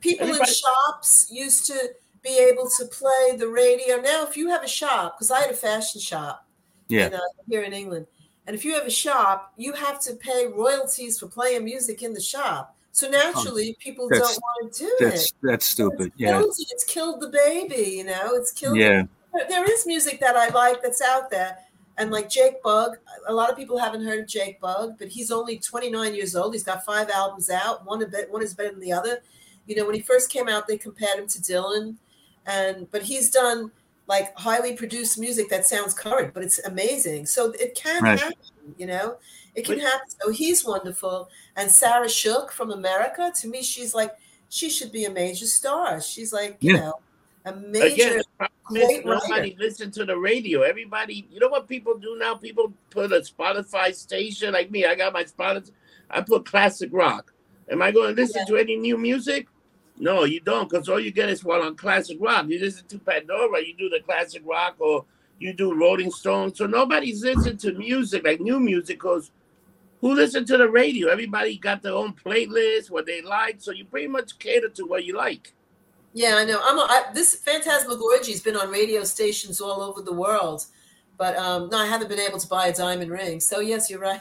people in shops used to be able to play the radio. Now, if you have a shop, because I had a fashion shop Yeah. in, uh, here in England, and if you have a shop, you have to pay royalties for playing music in the shop. So naturally, people don't want to do That's it. that's stupid. It's Yeah. killed, it's killed the baby, you know. It's killed. Yeah. There- There is music that I like that's out there, and like Jake Bugg. A lot of people haven't heard of Jake Bugg, but he's only 29 years old. He's got five albums out. One a bit, one is better than the other. You know, when he first came out, they compared him to Dylan, and but he's done like highly produced music that sounds current, but it's amazing. So it can Right. happen, you know. It can happen. So he's wonderful. And Sarah Shook from America, to me, she's like she should be a major star. She's like, you Yeah. know, a major Again, the problem is great nobody writer. listen to the radio. Everybody, you know what people do now? People put a Spotify station like me. I got my Spotify. I put classic rock. Am I going to listen to any new music? No, you don't, because all you get is what on classic rock. You listen to Pandora, you do the classic rock, or you do Rolling Stone. So nobody's listening to music like new music, because who listened to the radio? Everybody got their own playlist, what they like. So you pretty much cater to what you like. Yeah, I know. I'm a, I, this Phantasmagorgy's been on radio stations all over the world, but um, no, I haven't been able to buy a diamond ring. So yes, you're right.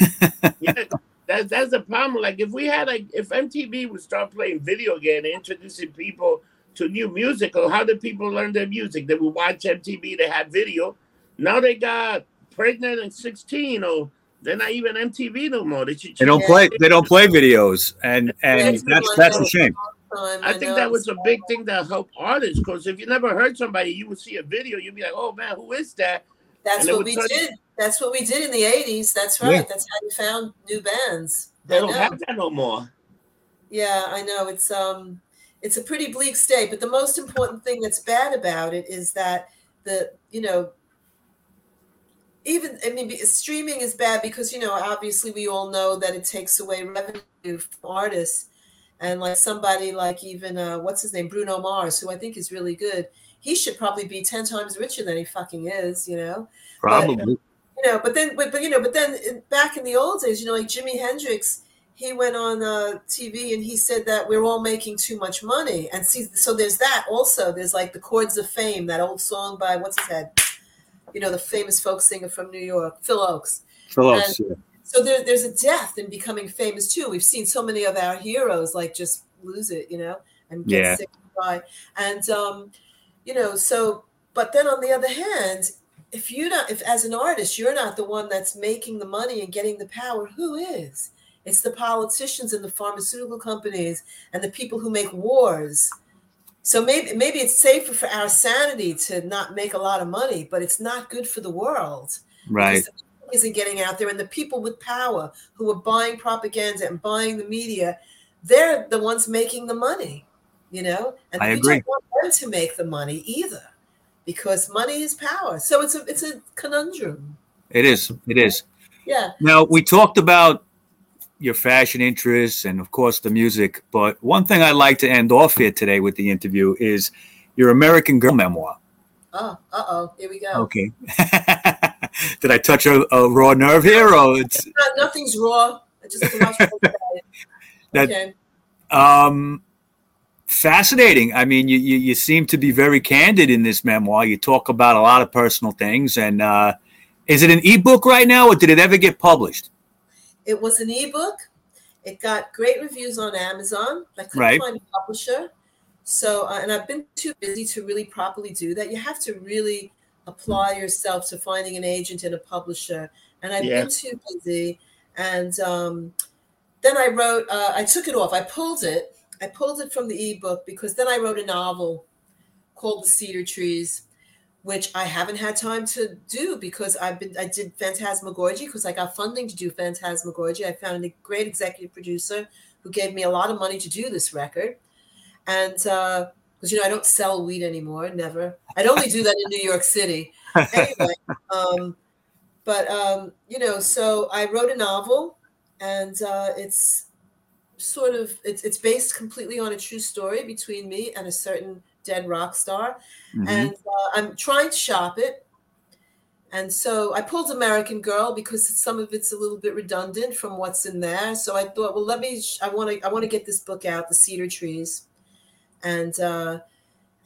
yeah, that's that's the problem. Like if we had like if MTV would start playing video again, and introducing people to new music, or how did people learn their music? They would watch MTV, they had video. Now they got pregnant and 16, or they're not even MTV no more. They, should They don't Yeah. play. They don't play videos, and and Yeah, that's that's a shame. Time, I think that uh, was a big thing that helped artists because if you never heard somebody, you would see a video, you'd be like, "Oh man, who is that?" That's and what we tell you- did. That's what we did in the '80s. That's right. Yeah. That's how you found new bands. They I don't know. have that no more. Yeah, I know. It's um it's a pretty bleak state, but the most important thing that's bad about it is that the you know even I mean streaming is bad because you know obviously we all know that it takes away revenue from artists and like somebody like even uh what's his name Bruno Mars who I think is really good he should probably be 10 times richer than he fucking is you know Probably. You know, but then, but, but you know, but then back in the old days, you know, like Jimi Hendrix, he went on uh, TV and he said that we're all making too much money. And see, so there's that also. There's like the Chords of Fame, that old song by what's his head, you know, the famous folk singer from New York, Phil Ochs. Phillips. yeah. So there, there's a death in becoming famous too. We've seen so many of our heroes like just lose it, you know, and get Yeah. sick and die. And um, you know, so but then on the other hand, if you not if as an artist you're not the one that's making the money and getting the power, who is? It's the politicians and the pharmaceutical companies and the people who make wars. So maybe maybe it's safer for our sanity to not make a lot of money, but it's not good for the world. Right. Isn't getting out there, and the people with power who are buying propaganda and buying the media, they're the ones making the money. You know, and I we agree. don't want them to make the money either, because money is power. So it's a it's a conundrum. It is. It is. Yeah. Now we talked about your fashion interests and of course the music, but one thing I'd like to end off here today with the interview is your American Girl memoir. Oh, uh oh. Here we go. Okay. Did I touch a, a raw nerve here, or it's Not, nothing's raw. I just have to watch. That- okay. um, fascinating? I mean, you, you you seem to be very candid in this memoir. You talk about a lot of personal things, and uh, is it an ebook right now, or did it ever get published? It was an ebook. It got great reviews on Amazon. I couldn't Right. find a publisher. So, uh, and I've been too busy to really properly do that. You have to really apply yourself to finding an agent and a publisher. And I've Yeah. been too busy. And um, then I wrote, uh, I took it off. I pulled it. I pulled it from the ebook because then I wrote a novel called The Cedar Trees, which I haven't had time to do because I've been I did Phantasmagorgy because I got funding to do Phantasmagorgy. I found a great executive producer who gave me a lot of money to do this record. And because you know I don't sell weed anymore, never. I'd only do that in New York City. Anyway, um, but um, you know, so I wrote a novel, and uh, it's sort of it's it's based completely on a true story between me and a certain dead rock star Mhm. and uh, I'm trying to shop it. And so I pulled American Girl because some of it's a little bit redundant from what's in there. So I thought, well, let me. sh- I want to. I want to get this book out, The Cedar Trees, and uh,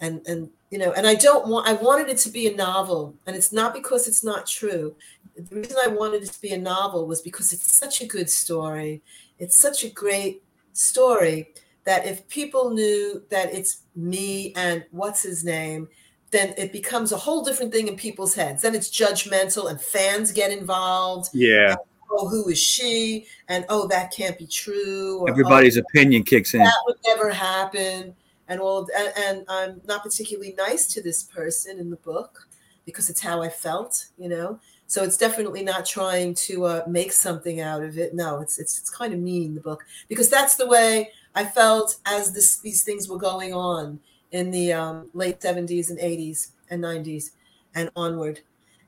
and and you know, and I don't want. I wanted it to be a novel, and it's not because it's not true. The reason I wanted it to be a novel was because it's such a good story. It's such a great story that if people knew that it's me and what's his name, then it becomes a whole different thing in people's heads. Then it's judgmental and fans get involved. Yeah, Oh, who is she? And oh, that can't be true. Or, everybody's oh, opinion kicks in. that would never happen. And all of, and, and I'm not particularly nice to this person in the book because it's how I felt, you know. So it's definitely not trying to uh, make something out of it. No, it's it's it's kind of mean the book because that's the way I felt as this these things were going on in the um, late 70s and 80s and 90s and onward.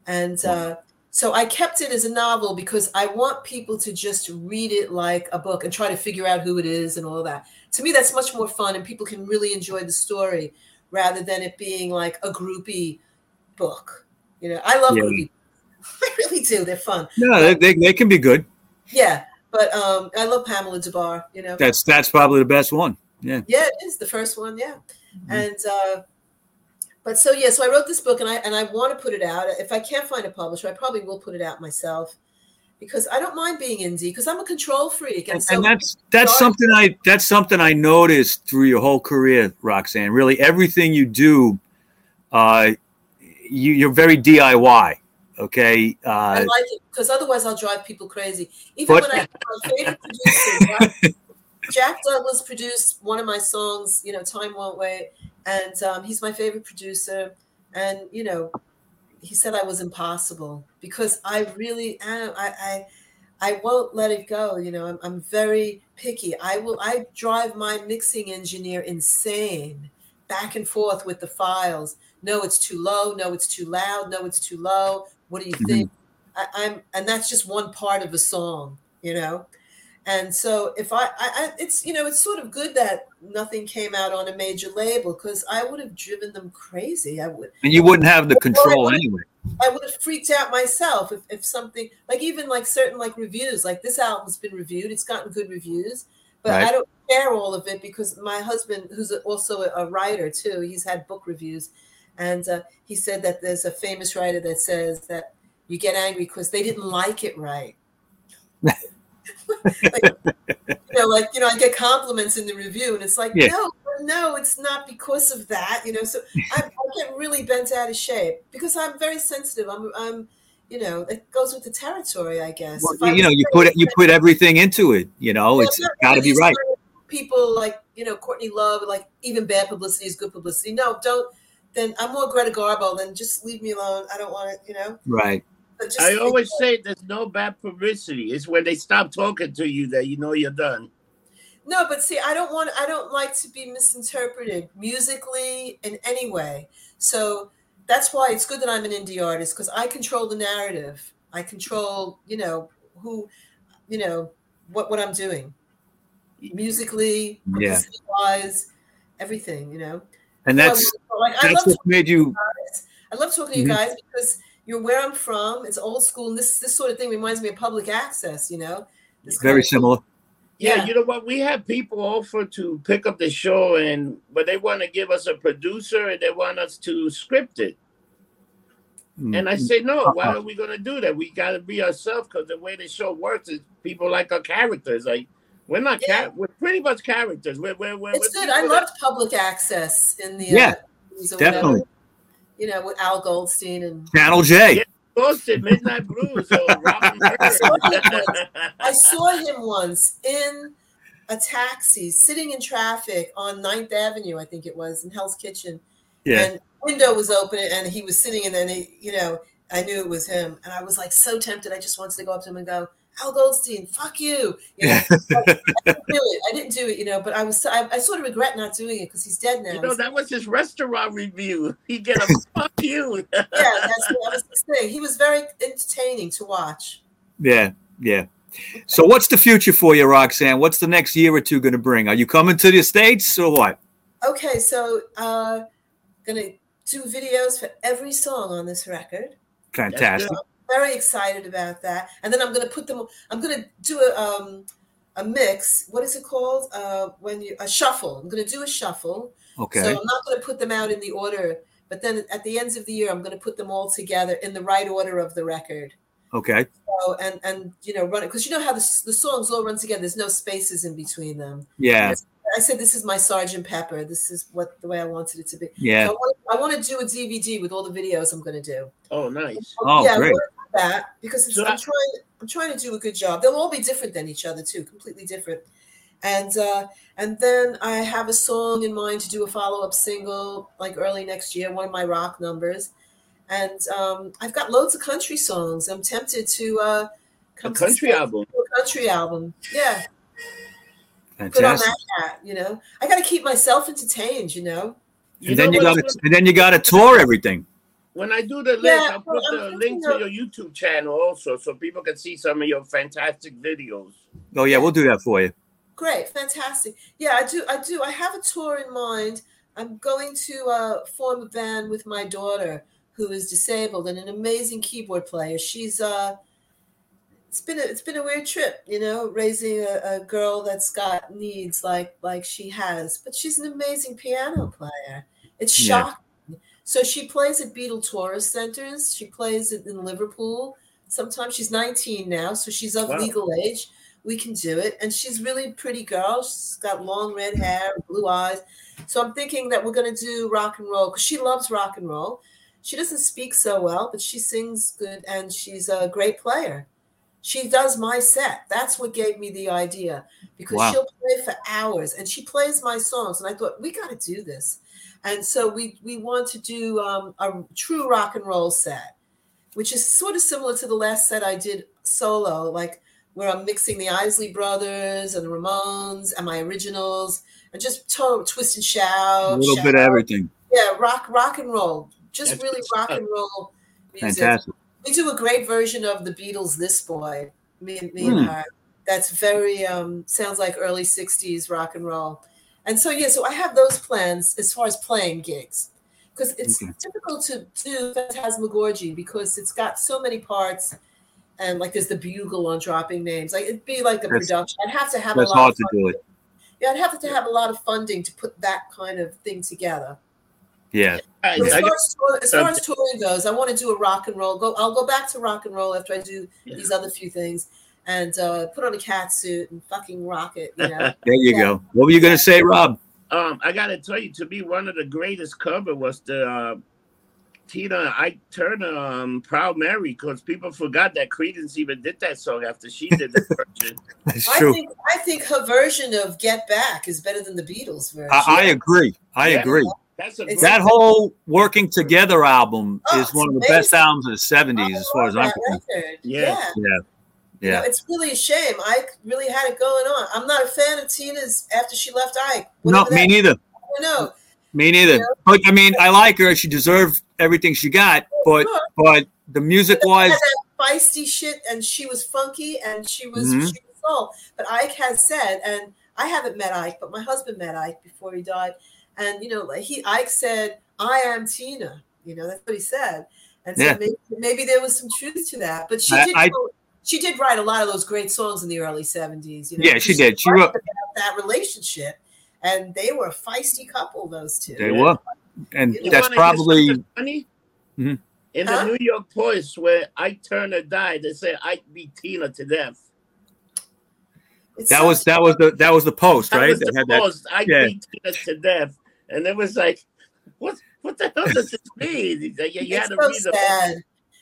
And uh, so I kept it as a novel because I want people to just read it like a book and try to figure out who it is and all that. To me, that's much more fun and people can really enjoy the story rather than it being like a groupie book. You know, I love Yeah. groupie. I really do. They're fun. No, they, they, they can be good. Yeah. But um, I love Pamela Des Barres, you know. That's that's probably the best one. Yeah. Yeah, it is the first one. Yeah, Mhm. and uh, but so yeah, so I wrote this book, and I and I want to put it out. If I can't find a publisher, I probably will put it out myself because I don't mind being indie because I'm a control freak, and, And, so and that's that's something I that's something I noticed through your whole career, Roxanne. Really, everything you do, uh, you you're very DIY. Okay. I Uh, like it because otherwise I'll drive people crazy. Even But- when I my favorite producer, Jack, Jack Douglas produced one of my songs, you know, "Time Won't Wait," and um, he's my favorite producer. And you know, he said I was impossible because I really am. I I, I won't let it go. You know, I'm, I'm very picky. I will. I drive my mixing engineer insane, back and forth with the files. No, it's too low. No, it's too loud. No, it's too low. What do you Mhm. think? I, I'm, and that's just one part of a song, you know. And so, if I, I, I, it's you know, it's sort of good that nothing came out on a major label because I would have driven them crazy. I would, and you wouldn't have the control I- anyway. I would have freaked out myself if, if something like even like certain like reviews, like this album's been reviewed, it's gotten good reviews, but Right. I don't share all of it because my husband, who's also a writer too, he's had book reviews, and uh, he said that there's a famous writer that says that you get angry because they didn't like it right. like, you know, like you know, I get compliments in the review, and it's like, Yeah. no, no, it's not because of that. You know, so I, I get really bent out of shape because I'm very sensitive. I'm, I'm, you know, it goes with the territory, I guess. Well, you know, you put you put everything into it. You know, Yeah, it's got to be right. People like you know Courtney Love, like even bad publicity is good publicity. No, don't. Then I'm more Greta Garbo. Then just leave me alone. I don't want it. You know. Right. I always say there's no bad publicity. It's when they stop talking to you that you know you're done. no, but see, I don't want. I don't like to be misinterpreted musically in any way. So that's why it's good that I'm an indie artist because I control the narrative. I control, you know, who, you know, what what I'm doing, musically, Yeah. publicity wise, everything. You know. And that's like, that's what made you. I love talking to you Mhm. guys because you're where I'm from. It's old school, and this this sort of thing reminds me of public access. You know, it's Very of- similar. Yeah, Yeah. you know what? We have people offer to pick up the show, and but they want to give us a producer and they want us to script it. And I say, no, why Uh-uh. are we going to do that? We got to be ourselves because the way the show works is people like our characters. Like, we're not, Yeah. char- we're pretty much characters. We're, we're, we're, It's we're good. I loved public access in the Yeah, uh, movies whatever. definitely. You know, with Al Goldstein and Channel J. Yeah. that Posted Midnight Blues or Robin Hood. I saw him once in a taxi sitting in traffic on 9th Avenue, I think it was, in Hell's Kitchen. Yeah. And window was open and he was sitting and then he, you know, I knew it was him. And I was like so tempted. I just wanted to go up to him and go, Al Goldstein, fuck you. you know, I didn't do it. I didn't do it, you know, but I was, I, I sort of regret not doing it because he's dead now. You know, that was his restaurant review. He get a fuck you. yeah, that's that was his thing. He was very entertaining to watch. Yeah, yeah. So what's the future for you, Roxanne? What's the next year or two going to bring? Are you coming to the states or what? Okay, so uh gonna do videos for every song on this record. Fantastic. Very excited about that. And then I'm gonna put them I'm gonna do a um a mix. What is it called? Uh when you a shuffle. I'm gonna do a shuffle. Okay. So I'm not gonna put them out in the order, but then at the ends of the year I'm gonna put them all together in the right order of the record. Okay. So and and you know run it because you know how the, the songs all run together. There's no spaces in between them. Yeah. I said this is my Sergeant Pepper. This is what the way I wanted it to be. Yeah. So I, want, I want to do a DVD with all the videos I'm going to do. Oh, nice. Oh, yeah, great. That because it's, So I'm I- trying. I'm trying to do a good job. They'll all be different than each other too, completely different. And uh, and then I have a song in mind to do a follow up single like early next year, one of my rock numbers. And um, I've got loads of country songs. I'm tempted to uh, A come to country album. a country album. Yeah, put on that hat. You know, I got to keep myself entertained. You know. And then you got to and then you got to tour everything. When I do the list, Yeah, I'll put I'm the link to your YouTube channel also so people can see some of your fantastic videos. Oh yeah, we'll do that for you. Great, fantastic. Yeah, I do. I do. I have a tour in mind. I'm going to uh, form a band with my daughter, who is disabled and an amazing keyboard player. She's uh, it's been a, it's been a weird trip, you know, raising a, a girl that's got needs like like she has, but she's an amazing piano player. It's Yeah. So she plays at Beatle Tourist Centers. She plays it in Liverpool. Sometimes she's 19 now, so she's of Wow. legal age we can do it. And she's really pretty girl. She's got long red hair, blue eyes. So I'm thinking that we're going to do rock and roll because she loves rock and roll. She doesn't speak so well, but she sings good and she's a great player. She does my set. That's what gave me the idea because Wow. she'll play for hours and she plays my songs. And I thought, we got to do this. And so we, we want to do um, a true rock and roll set, which is sort of similar to the last set I did solo. Like, where I'm mixing the Isley Brothers and the Ramones and my originals and just to- twist and shout. A little shout. bit of everything. Yeah, rock, rock and roll. Just That's really rock stuff. and roll music. Fantastic. We do a great version of the Beatles' "This Boy." Me and me Hmm. and her. That's very um, sounds like early '60s rock and roll. And so yeah, so I have those plans as far as playing gigs because it's Okay. difficult to do Phantasmagorgy because it's got so many parts. And like there's the bugle on dropping names. Like it'd be like a That's- production. I'd have to have a That's lot hard of to do it. Yeah, I'd have to have a lot of funding to put that kind of thing together. Yeah. Uh, as far got- as, as far as touring goes, I want to do a rock and roll. Go, I'll go back to rock and roll after I do Yeah. these other few things, and uh, put on a cat suit and fucking rock it. You know, There you go. What were you going to say, Rob? um, I gotta tell you, to me, one of the greatest cover was the uh, Tina Ike Turner um, "Proud Mary" because people forgot that Creedence even did that song after she did the version. That's I true. think I think her version of Get Back is better than the Beatles version. I, I agree. I Yeah. agree. That's a It's- great That whole working together album Oh, is one of the best albums of the '70s, as far as I'm concerned. record. Yeah. yeah. Yeah, You know, it's really a shame. Ike really had it going on. I'm not a fan of Tina's after she left Ike. No, me neither. I know. Me neither. Yeah. But I mean, I like her. She deserved everything she got. But Sure. but the music wise, feisty shit, and she was funky, and she was Mhm. she was soul. But Ike has said, and I haven't met Ike, but my husband met Ike before he died, and you know, like he Ike said, "I am Tina." You know, that's what he said, and so Yeah. maybe, maybe there was some truth to that. But she I- did. I- she did write a lot of those great songs in the early '70s. You know, Yeah, she because did. She wrote wrote- about that relationship, and they were a feisty couple. Those two. they were, and You You that's probably something funny. Mhm. In Huh? the New York Post, where Ike Turner died, they said Ike beat Tina to death. It's that was that was the that was the post, That right? was They the had that- post. Ike yeah. beat Tina to death, and it was like, what? What the hell does this mean? He's like, yeah, you it's had to so read the sad.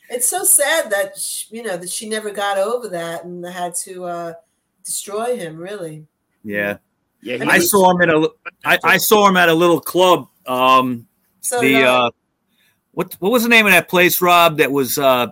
It's so sad that sh you know that she never got over that and had to uh, destroy him. Really, yeah. Yeah, he And I was- saw him at a I, I saw him at a little club. Um, so the did uh, what what was the name of that place, Rob? That was uh,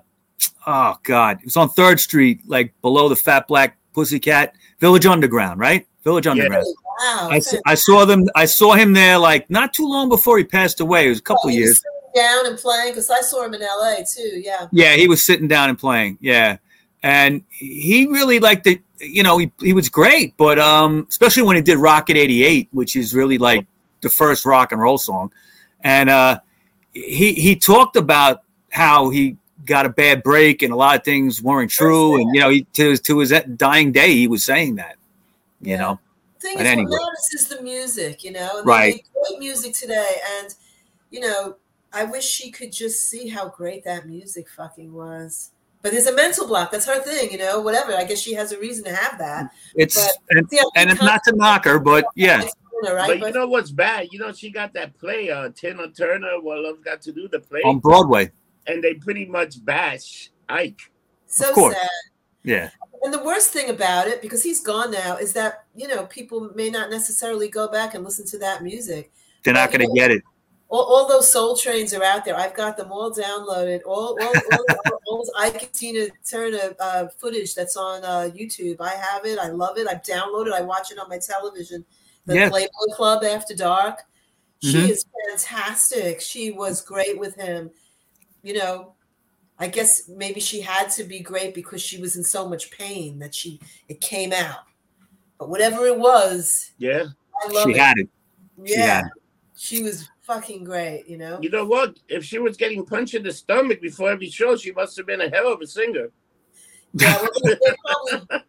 oh god, it was on Third Street, like below the Fat Black Pussycat Village Underground, right? Village Underground. wow, I, s- I saw them. I saw him there like not too long before he passed away. It was a couple Oh, of he years. Down and playing because I saw him in L.A. too. Yeah, Yeah, he was sitting down and playing. Yeah, and he really liked it. You know, he, he was great, but um, especially when he did Rocket '88, which is really like the first rock and roll song, and uh, he he talked about how he got a bad break and a lot of things weren't true, and you know, he, to his to his dying day, he was saying that. You Yeah. know, thing But is, anyway. what matters is the music. You know, and Right. Great music today, and you know, I wish she could just see how great that music fucking was. But there's a mental block. That's her thing, you know. Whatever. I guess she has a reason to have that. it's But- and, See, and it's not to knock her, but yeah, It's Turner, right? But But you know what's bad? You know, she got that play, uh, Tina Turner, what Love Got to Do, the play, on Broadway, and they pretty much bash Ike. so course. sad. yeah. And the worst thing about it, because he's gone now, is that you know people may not necessarily go back and listen to that music. They're not going to get it. All, all those soul trains are out there. I've got them all downloaded. All all, all, all, all Ike and Tina Turner uh, footage that's on uh, YouTube. I have it. I love it. I've downloaded. I watch it on my television. The Yeah. Playboy Club After Dark. She Mhm. is fantastic. She was great with him. You know, I guess maybe she had to be great because she was in so much pain that she it came out. But whatever it was, Yeah. I love She it. had it. She yeah, had she was fucking great. You know. You know what? If she was getting punched in the stomach before every show, she must have been a hell of a singer. Yeah, well, they- they probably-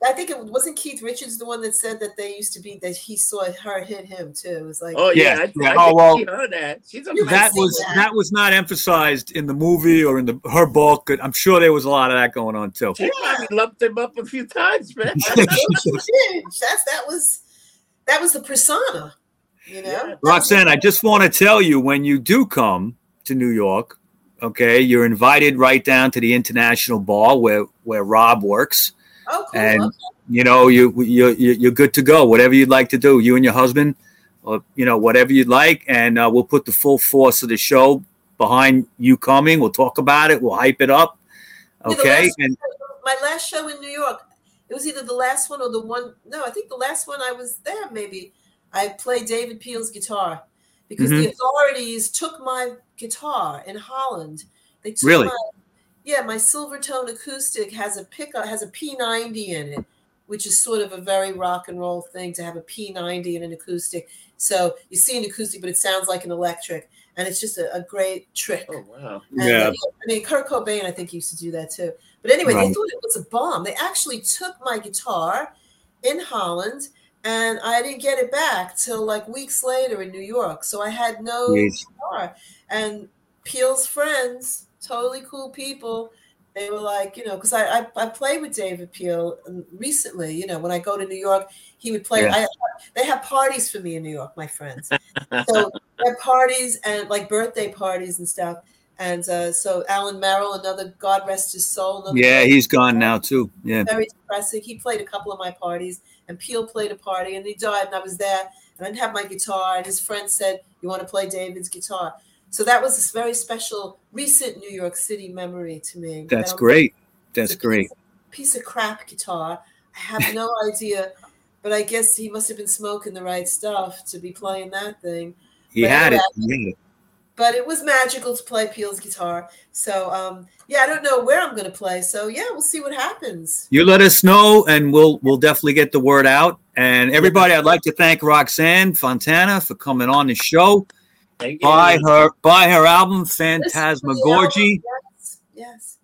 I think it wasn't Keith Richards the one that said that they used to be that he saw her hit him too. It was like, Oh yeah, Yeah, I, yeah. I Oh, well, she heard that. She's a that was that. that was not emphasized in the movie or in the her book. I'm sure there was a lot of that going on too. She probably lumped him up a few times, man. That's that was that was the persona. You know, Yeah. Roxanne, I just want to tell you when you do come to New York, okay, you're invited right down to the International Bar where where Rob works, oh cool. and okay. you know you you you- you're good to go. Whatever you'd like to do, you and your husband, or you know whatever you'd like, and uh, we'll put the full force of the show behind you coming. We'll talk about it. We'll hype it up, Yeah, okay, last- and my last show in New York, it was either the last one or the one. No, I think the last one I was there. Maybe I play David Peel's guitar because Mm-hmm. the authorities took my guitar in Holland. They took Really? my, yeah, my Silvertone acoustic has a pickup has a P90 in it, which is sort of a very rock and roll thing to have a P90 in an acoustic. So you see an acoustic, but it sounds like an electric, and it's just a, a great trick. Oh wow. And, Yeah. I mean, Kurt Cobain, I think, used to do that too. But anyway, they thought it was a bomb. They actually took my guitar in Holland, and I didn't get it back till like weeks later in New York. So I had no Jeez. guitar. And Peel's friends, totally cool people, they were like, you know, because I, I I played with David Peel recently. You know, when I go to New York, he would play. Yeah. I, they have parties for me in New York, my friends. so they have parties and like birthday parties and stuff. And uh, so Alan Merrill, another God rest his soul. Yeah, he's gone now too. Yeah. very depressing. He played a couple of my parties, and Peel played a party, and he died, and I was there, and I didn't have my guitar, and his friend said, "You want to play David's guitar?" So that was this very special, recent New York City memory to me. That's That great. That's it's great. Piece of, piece of crap guitar. I have no idea, but I guess he must have been smoking the right stuff to be playing that thing. He had it. anyway, He had it. But it was magical to play Peel's guitar. So um, yeah, I don't know where I'm going to play. So yeah, we'll see what happens. You let us know, and we'll we'll definitely get the word out. And everybody, I'd like to thank Roxanne Fontana for coming on the show. Thank you. Buy her buy her album Listen Phantasmagorgy album. Yes, yes.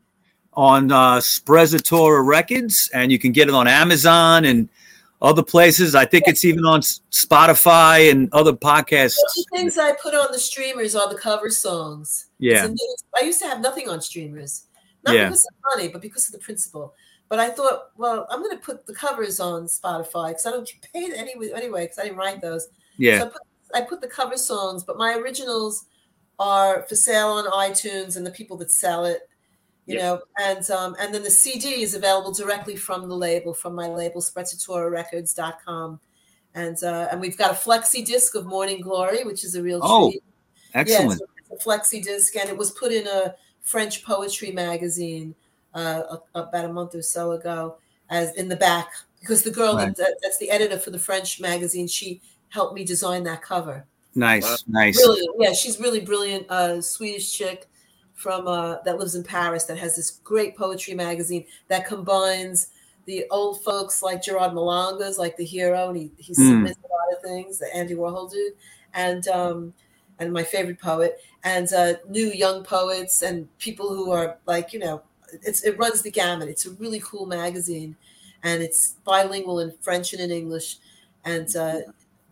on uh, Sprezzatura Records, and you can get it on Amazon and other places. I think it's even on Spotify and other podcasts. The things I put on the streamers are the cover songs. Yeah, It's a new- I used to have nothing on streamers, not Yeah. because of money, but because of the principle. But I thought, well, I'm going to put the covers on Spotify because I don't get paid anyway. Anyway, because I didn't write those. So yeah, I put, I put the cover songs, but my originals are for sale on iTunes and the people that sell it, you Yeah. know, and um, and then the CD is available directly from the label, from my label, SprezzaturaRecords.com. And uh, and we've got a flexi disc of Morning Glory, which is a real Oh, treat. excellent. Yes, it's a flexi disc, and it was put in a French poetry magazine uh, a- about a month or so ago, as in the back, because the girl Right. that, that's the editor for the French magazine, she helped me design that cover. Nice, nice. Brilliant, yeah, she's really brilliant. Uh, Swedish chick from uh, that lives in Paris that has this great poetry magazine that combines the old folks like Gerard Malanga's like the hero, and he he Hmm. submits a lot of things, the Andy Warhol dude, and um, and my favorite poet, and uh, new young poets and people who are like you know, it's it runs the gamut. It's a really cool magazine, and it's bilingual in French and in English, and uh,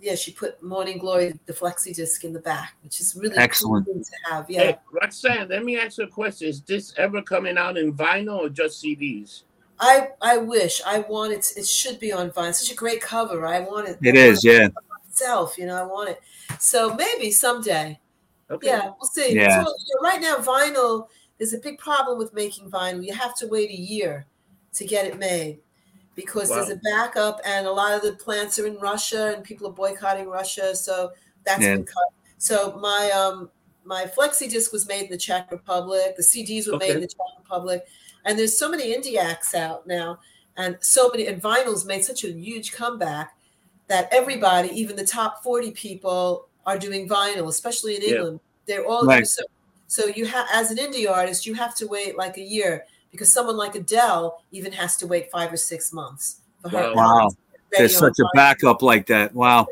yeah, she put Morning Glory, the flexi disc in the back, which is really Excellent. cool to have. Yeah, Hey, Roxanne, let me ask you a question. Is this ever coming out in vinyl or just CDs? I I wish I want it. It should be on vinyl. Such a great cover. I want it. It I is, yeah. Itself, you know, I want it. So maybe someday. Okay. Yeah, we'll see. Yeah. So, you know, right now, vinyl. There's a big problem with making vinyl. You have to wait a year to get it made because there's a backup, and a lot of the plants are in Russia, and people are boycotting Russia. So that's Yeah. been cut. So my um my flexi disc was made in the Czech Republic. The CDs were made in the Czech Republic, and there's so many indie acts out now, and so many and vinyl's made such a huge comeback that everybody, even the top 40 people, are doing vinyl, especially in Yeah. England. They're all Right. so, so you have as an indie artist, you have to wait like a year because someone like Adele even has to wait five or six months for her. Wow. Wow. album to get ready There's such a backup like that. Wow.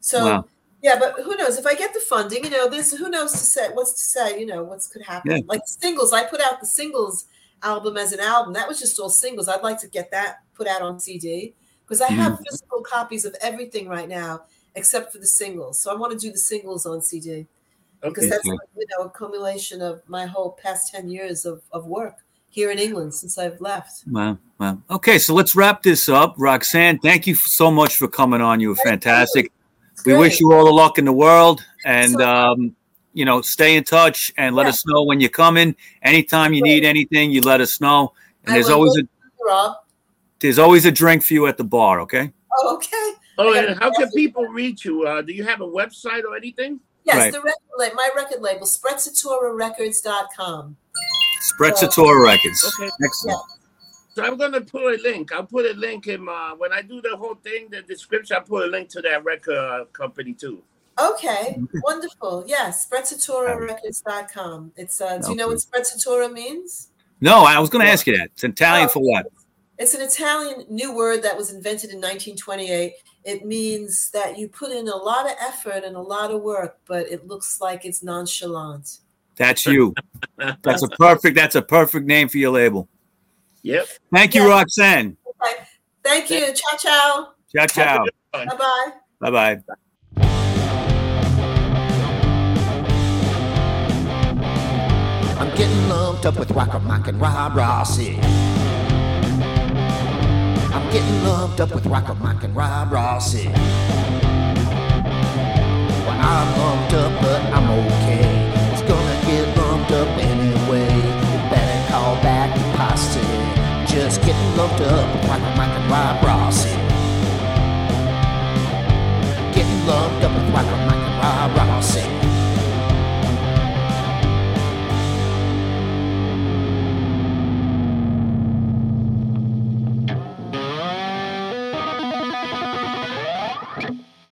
So Wow. yeah, but who knows if I get the funding? You know, this who knows to say what's to say. You know, what's could happen. Yeah. Like singles, I put out the singles album as an album. That was just all singles. I'd like to get that put out on CD because I have mm. physical copies of everything right now except for the singles. So I want to do the singles on CD because Okay. that's you know a accumulation of my whole past ten years of, of work here in England since I've left. Wow. Wow. Okay, so let's wrap this up. Roxanne, thank you so much for coming on. You were fantastic. It's We wish you all the luck in the world and So- um, you know, stay in touch and let Yeah. us know when you're coming. Anytime you need anything, you let us know. And I there's always a there's always a drink for you at the bar, okay? Oh, okay. Oh, and how can coffee. people reach you? Uh, do you have a website or anything? Yes, Right. the record label, my record label, SprezzaturaRecords.com. Sprezzatura Records. Okay. Excellent. So I'm gonna put a link. I'll put a link in uh, when I do the whole thing, the description. I'll put a link to that record uh, company too. Okay, wonderful. Yes, SprezzaturaRecords.com. It's uh, do you know what Sprezzatura means? No, I was going to ask you that. It's Italian Oh, for what? It's an Italian new word that was invented in 1928. It means that you put in a lot of effort and a lot of work, but it looks like it's nonchalant. That's you. That's a perfect. That's a perfect name for your label. Yep. Thank you, Yeah. Roxanne. Okay. Thank you. Ciao, ciao. Ciao, ciao. Bye bye. Bye, bye. I'm getting lumped lumped up with Rocker Mike and Rob Rossi. I'm getting lumped up with Rocker Mike and Rob Rossi. Well, I'm lumped up, but I'm okay. Getting lumped up like a mic and Rob Ross. Getting lumped up like a mic and Rob Ross.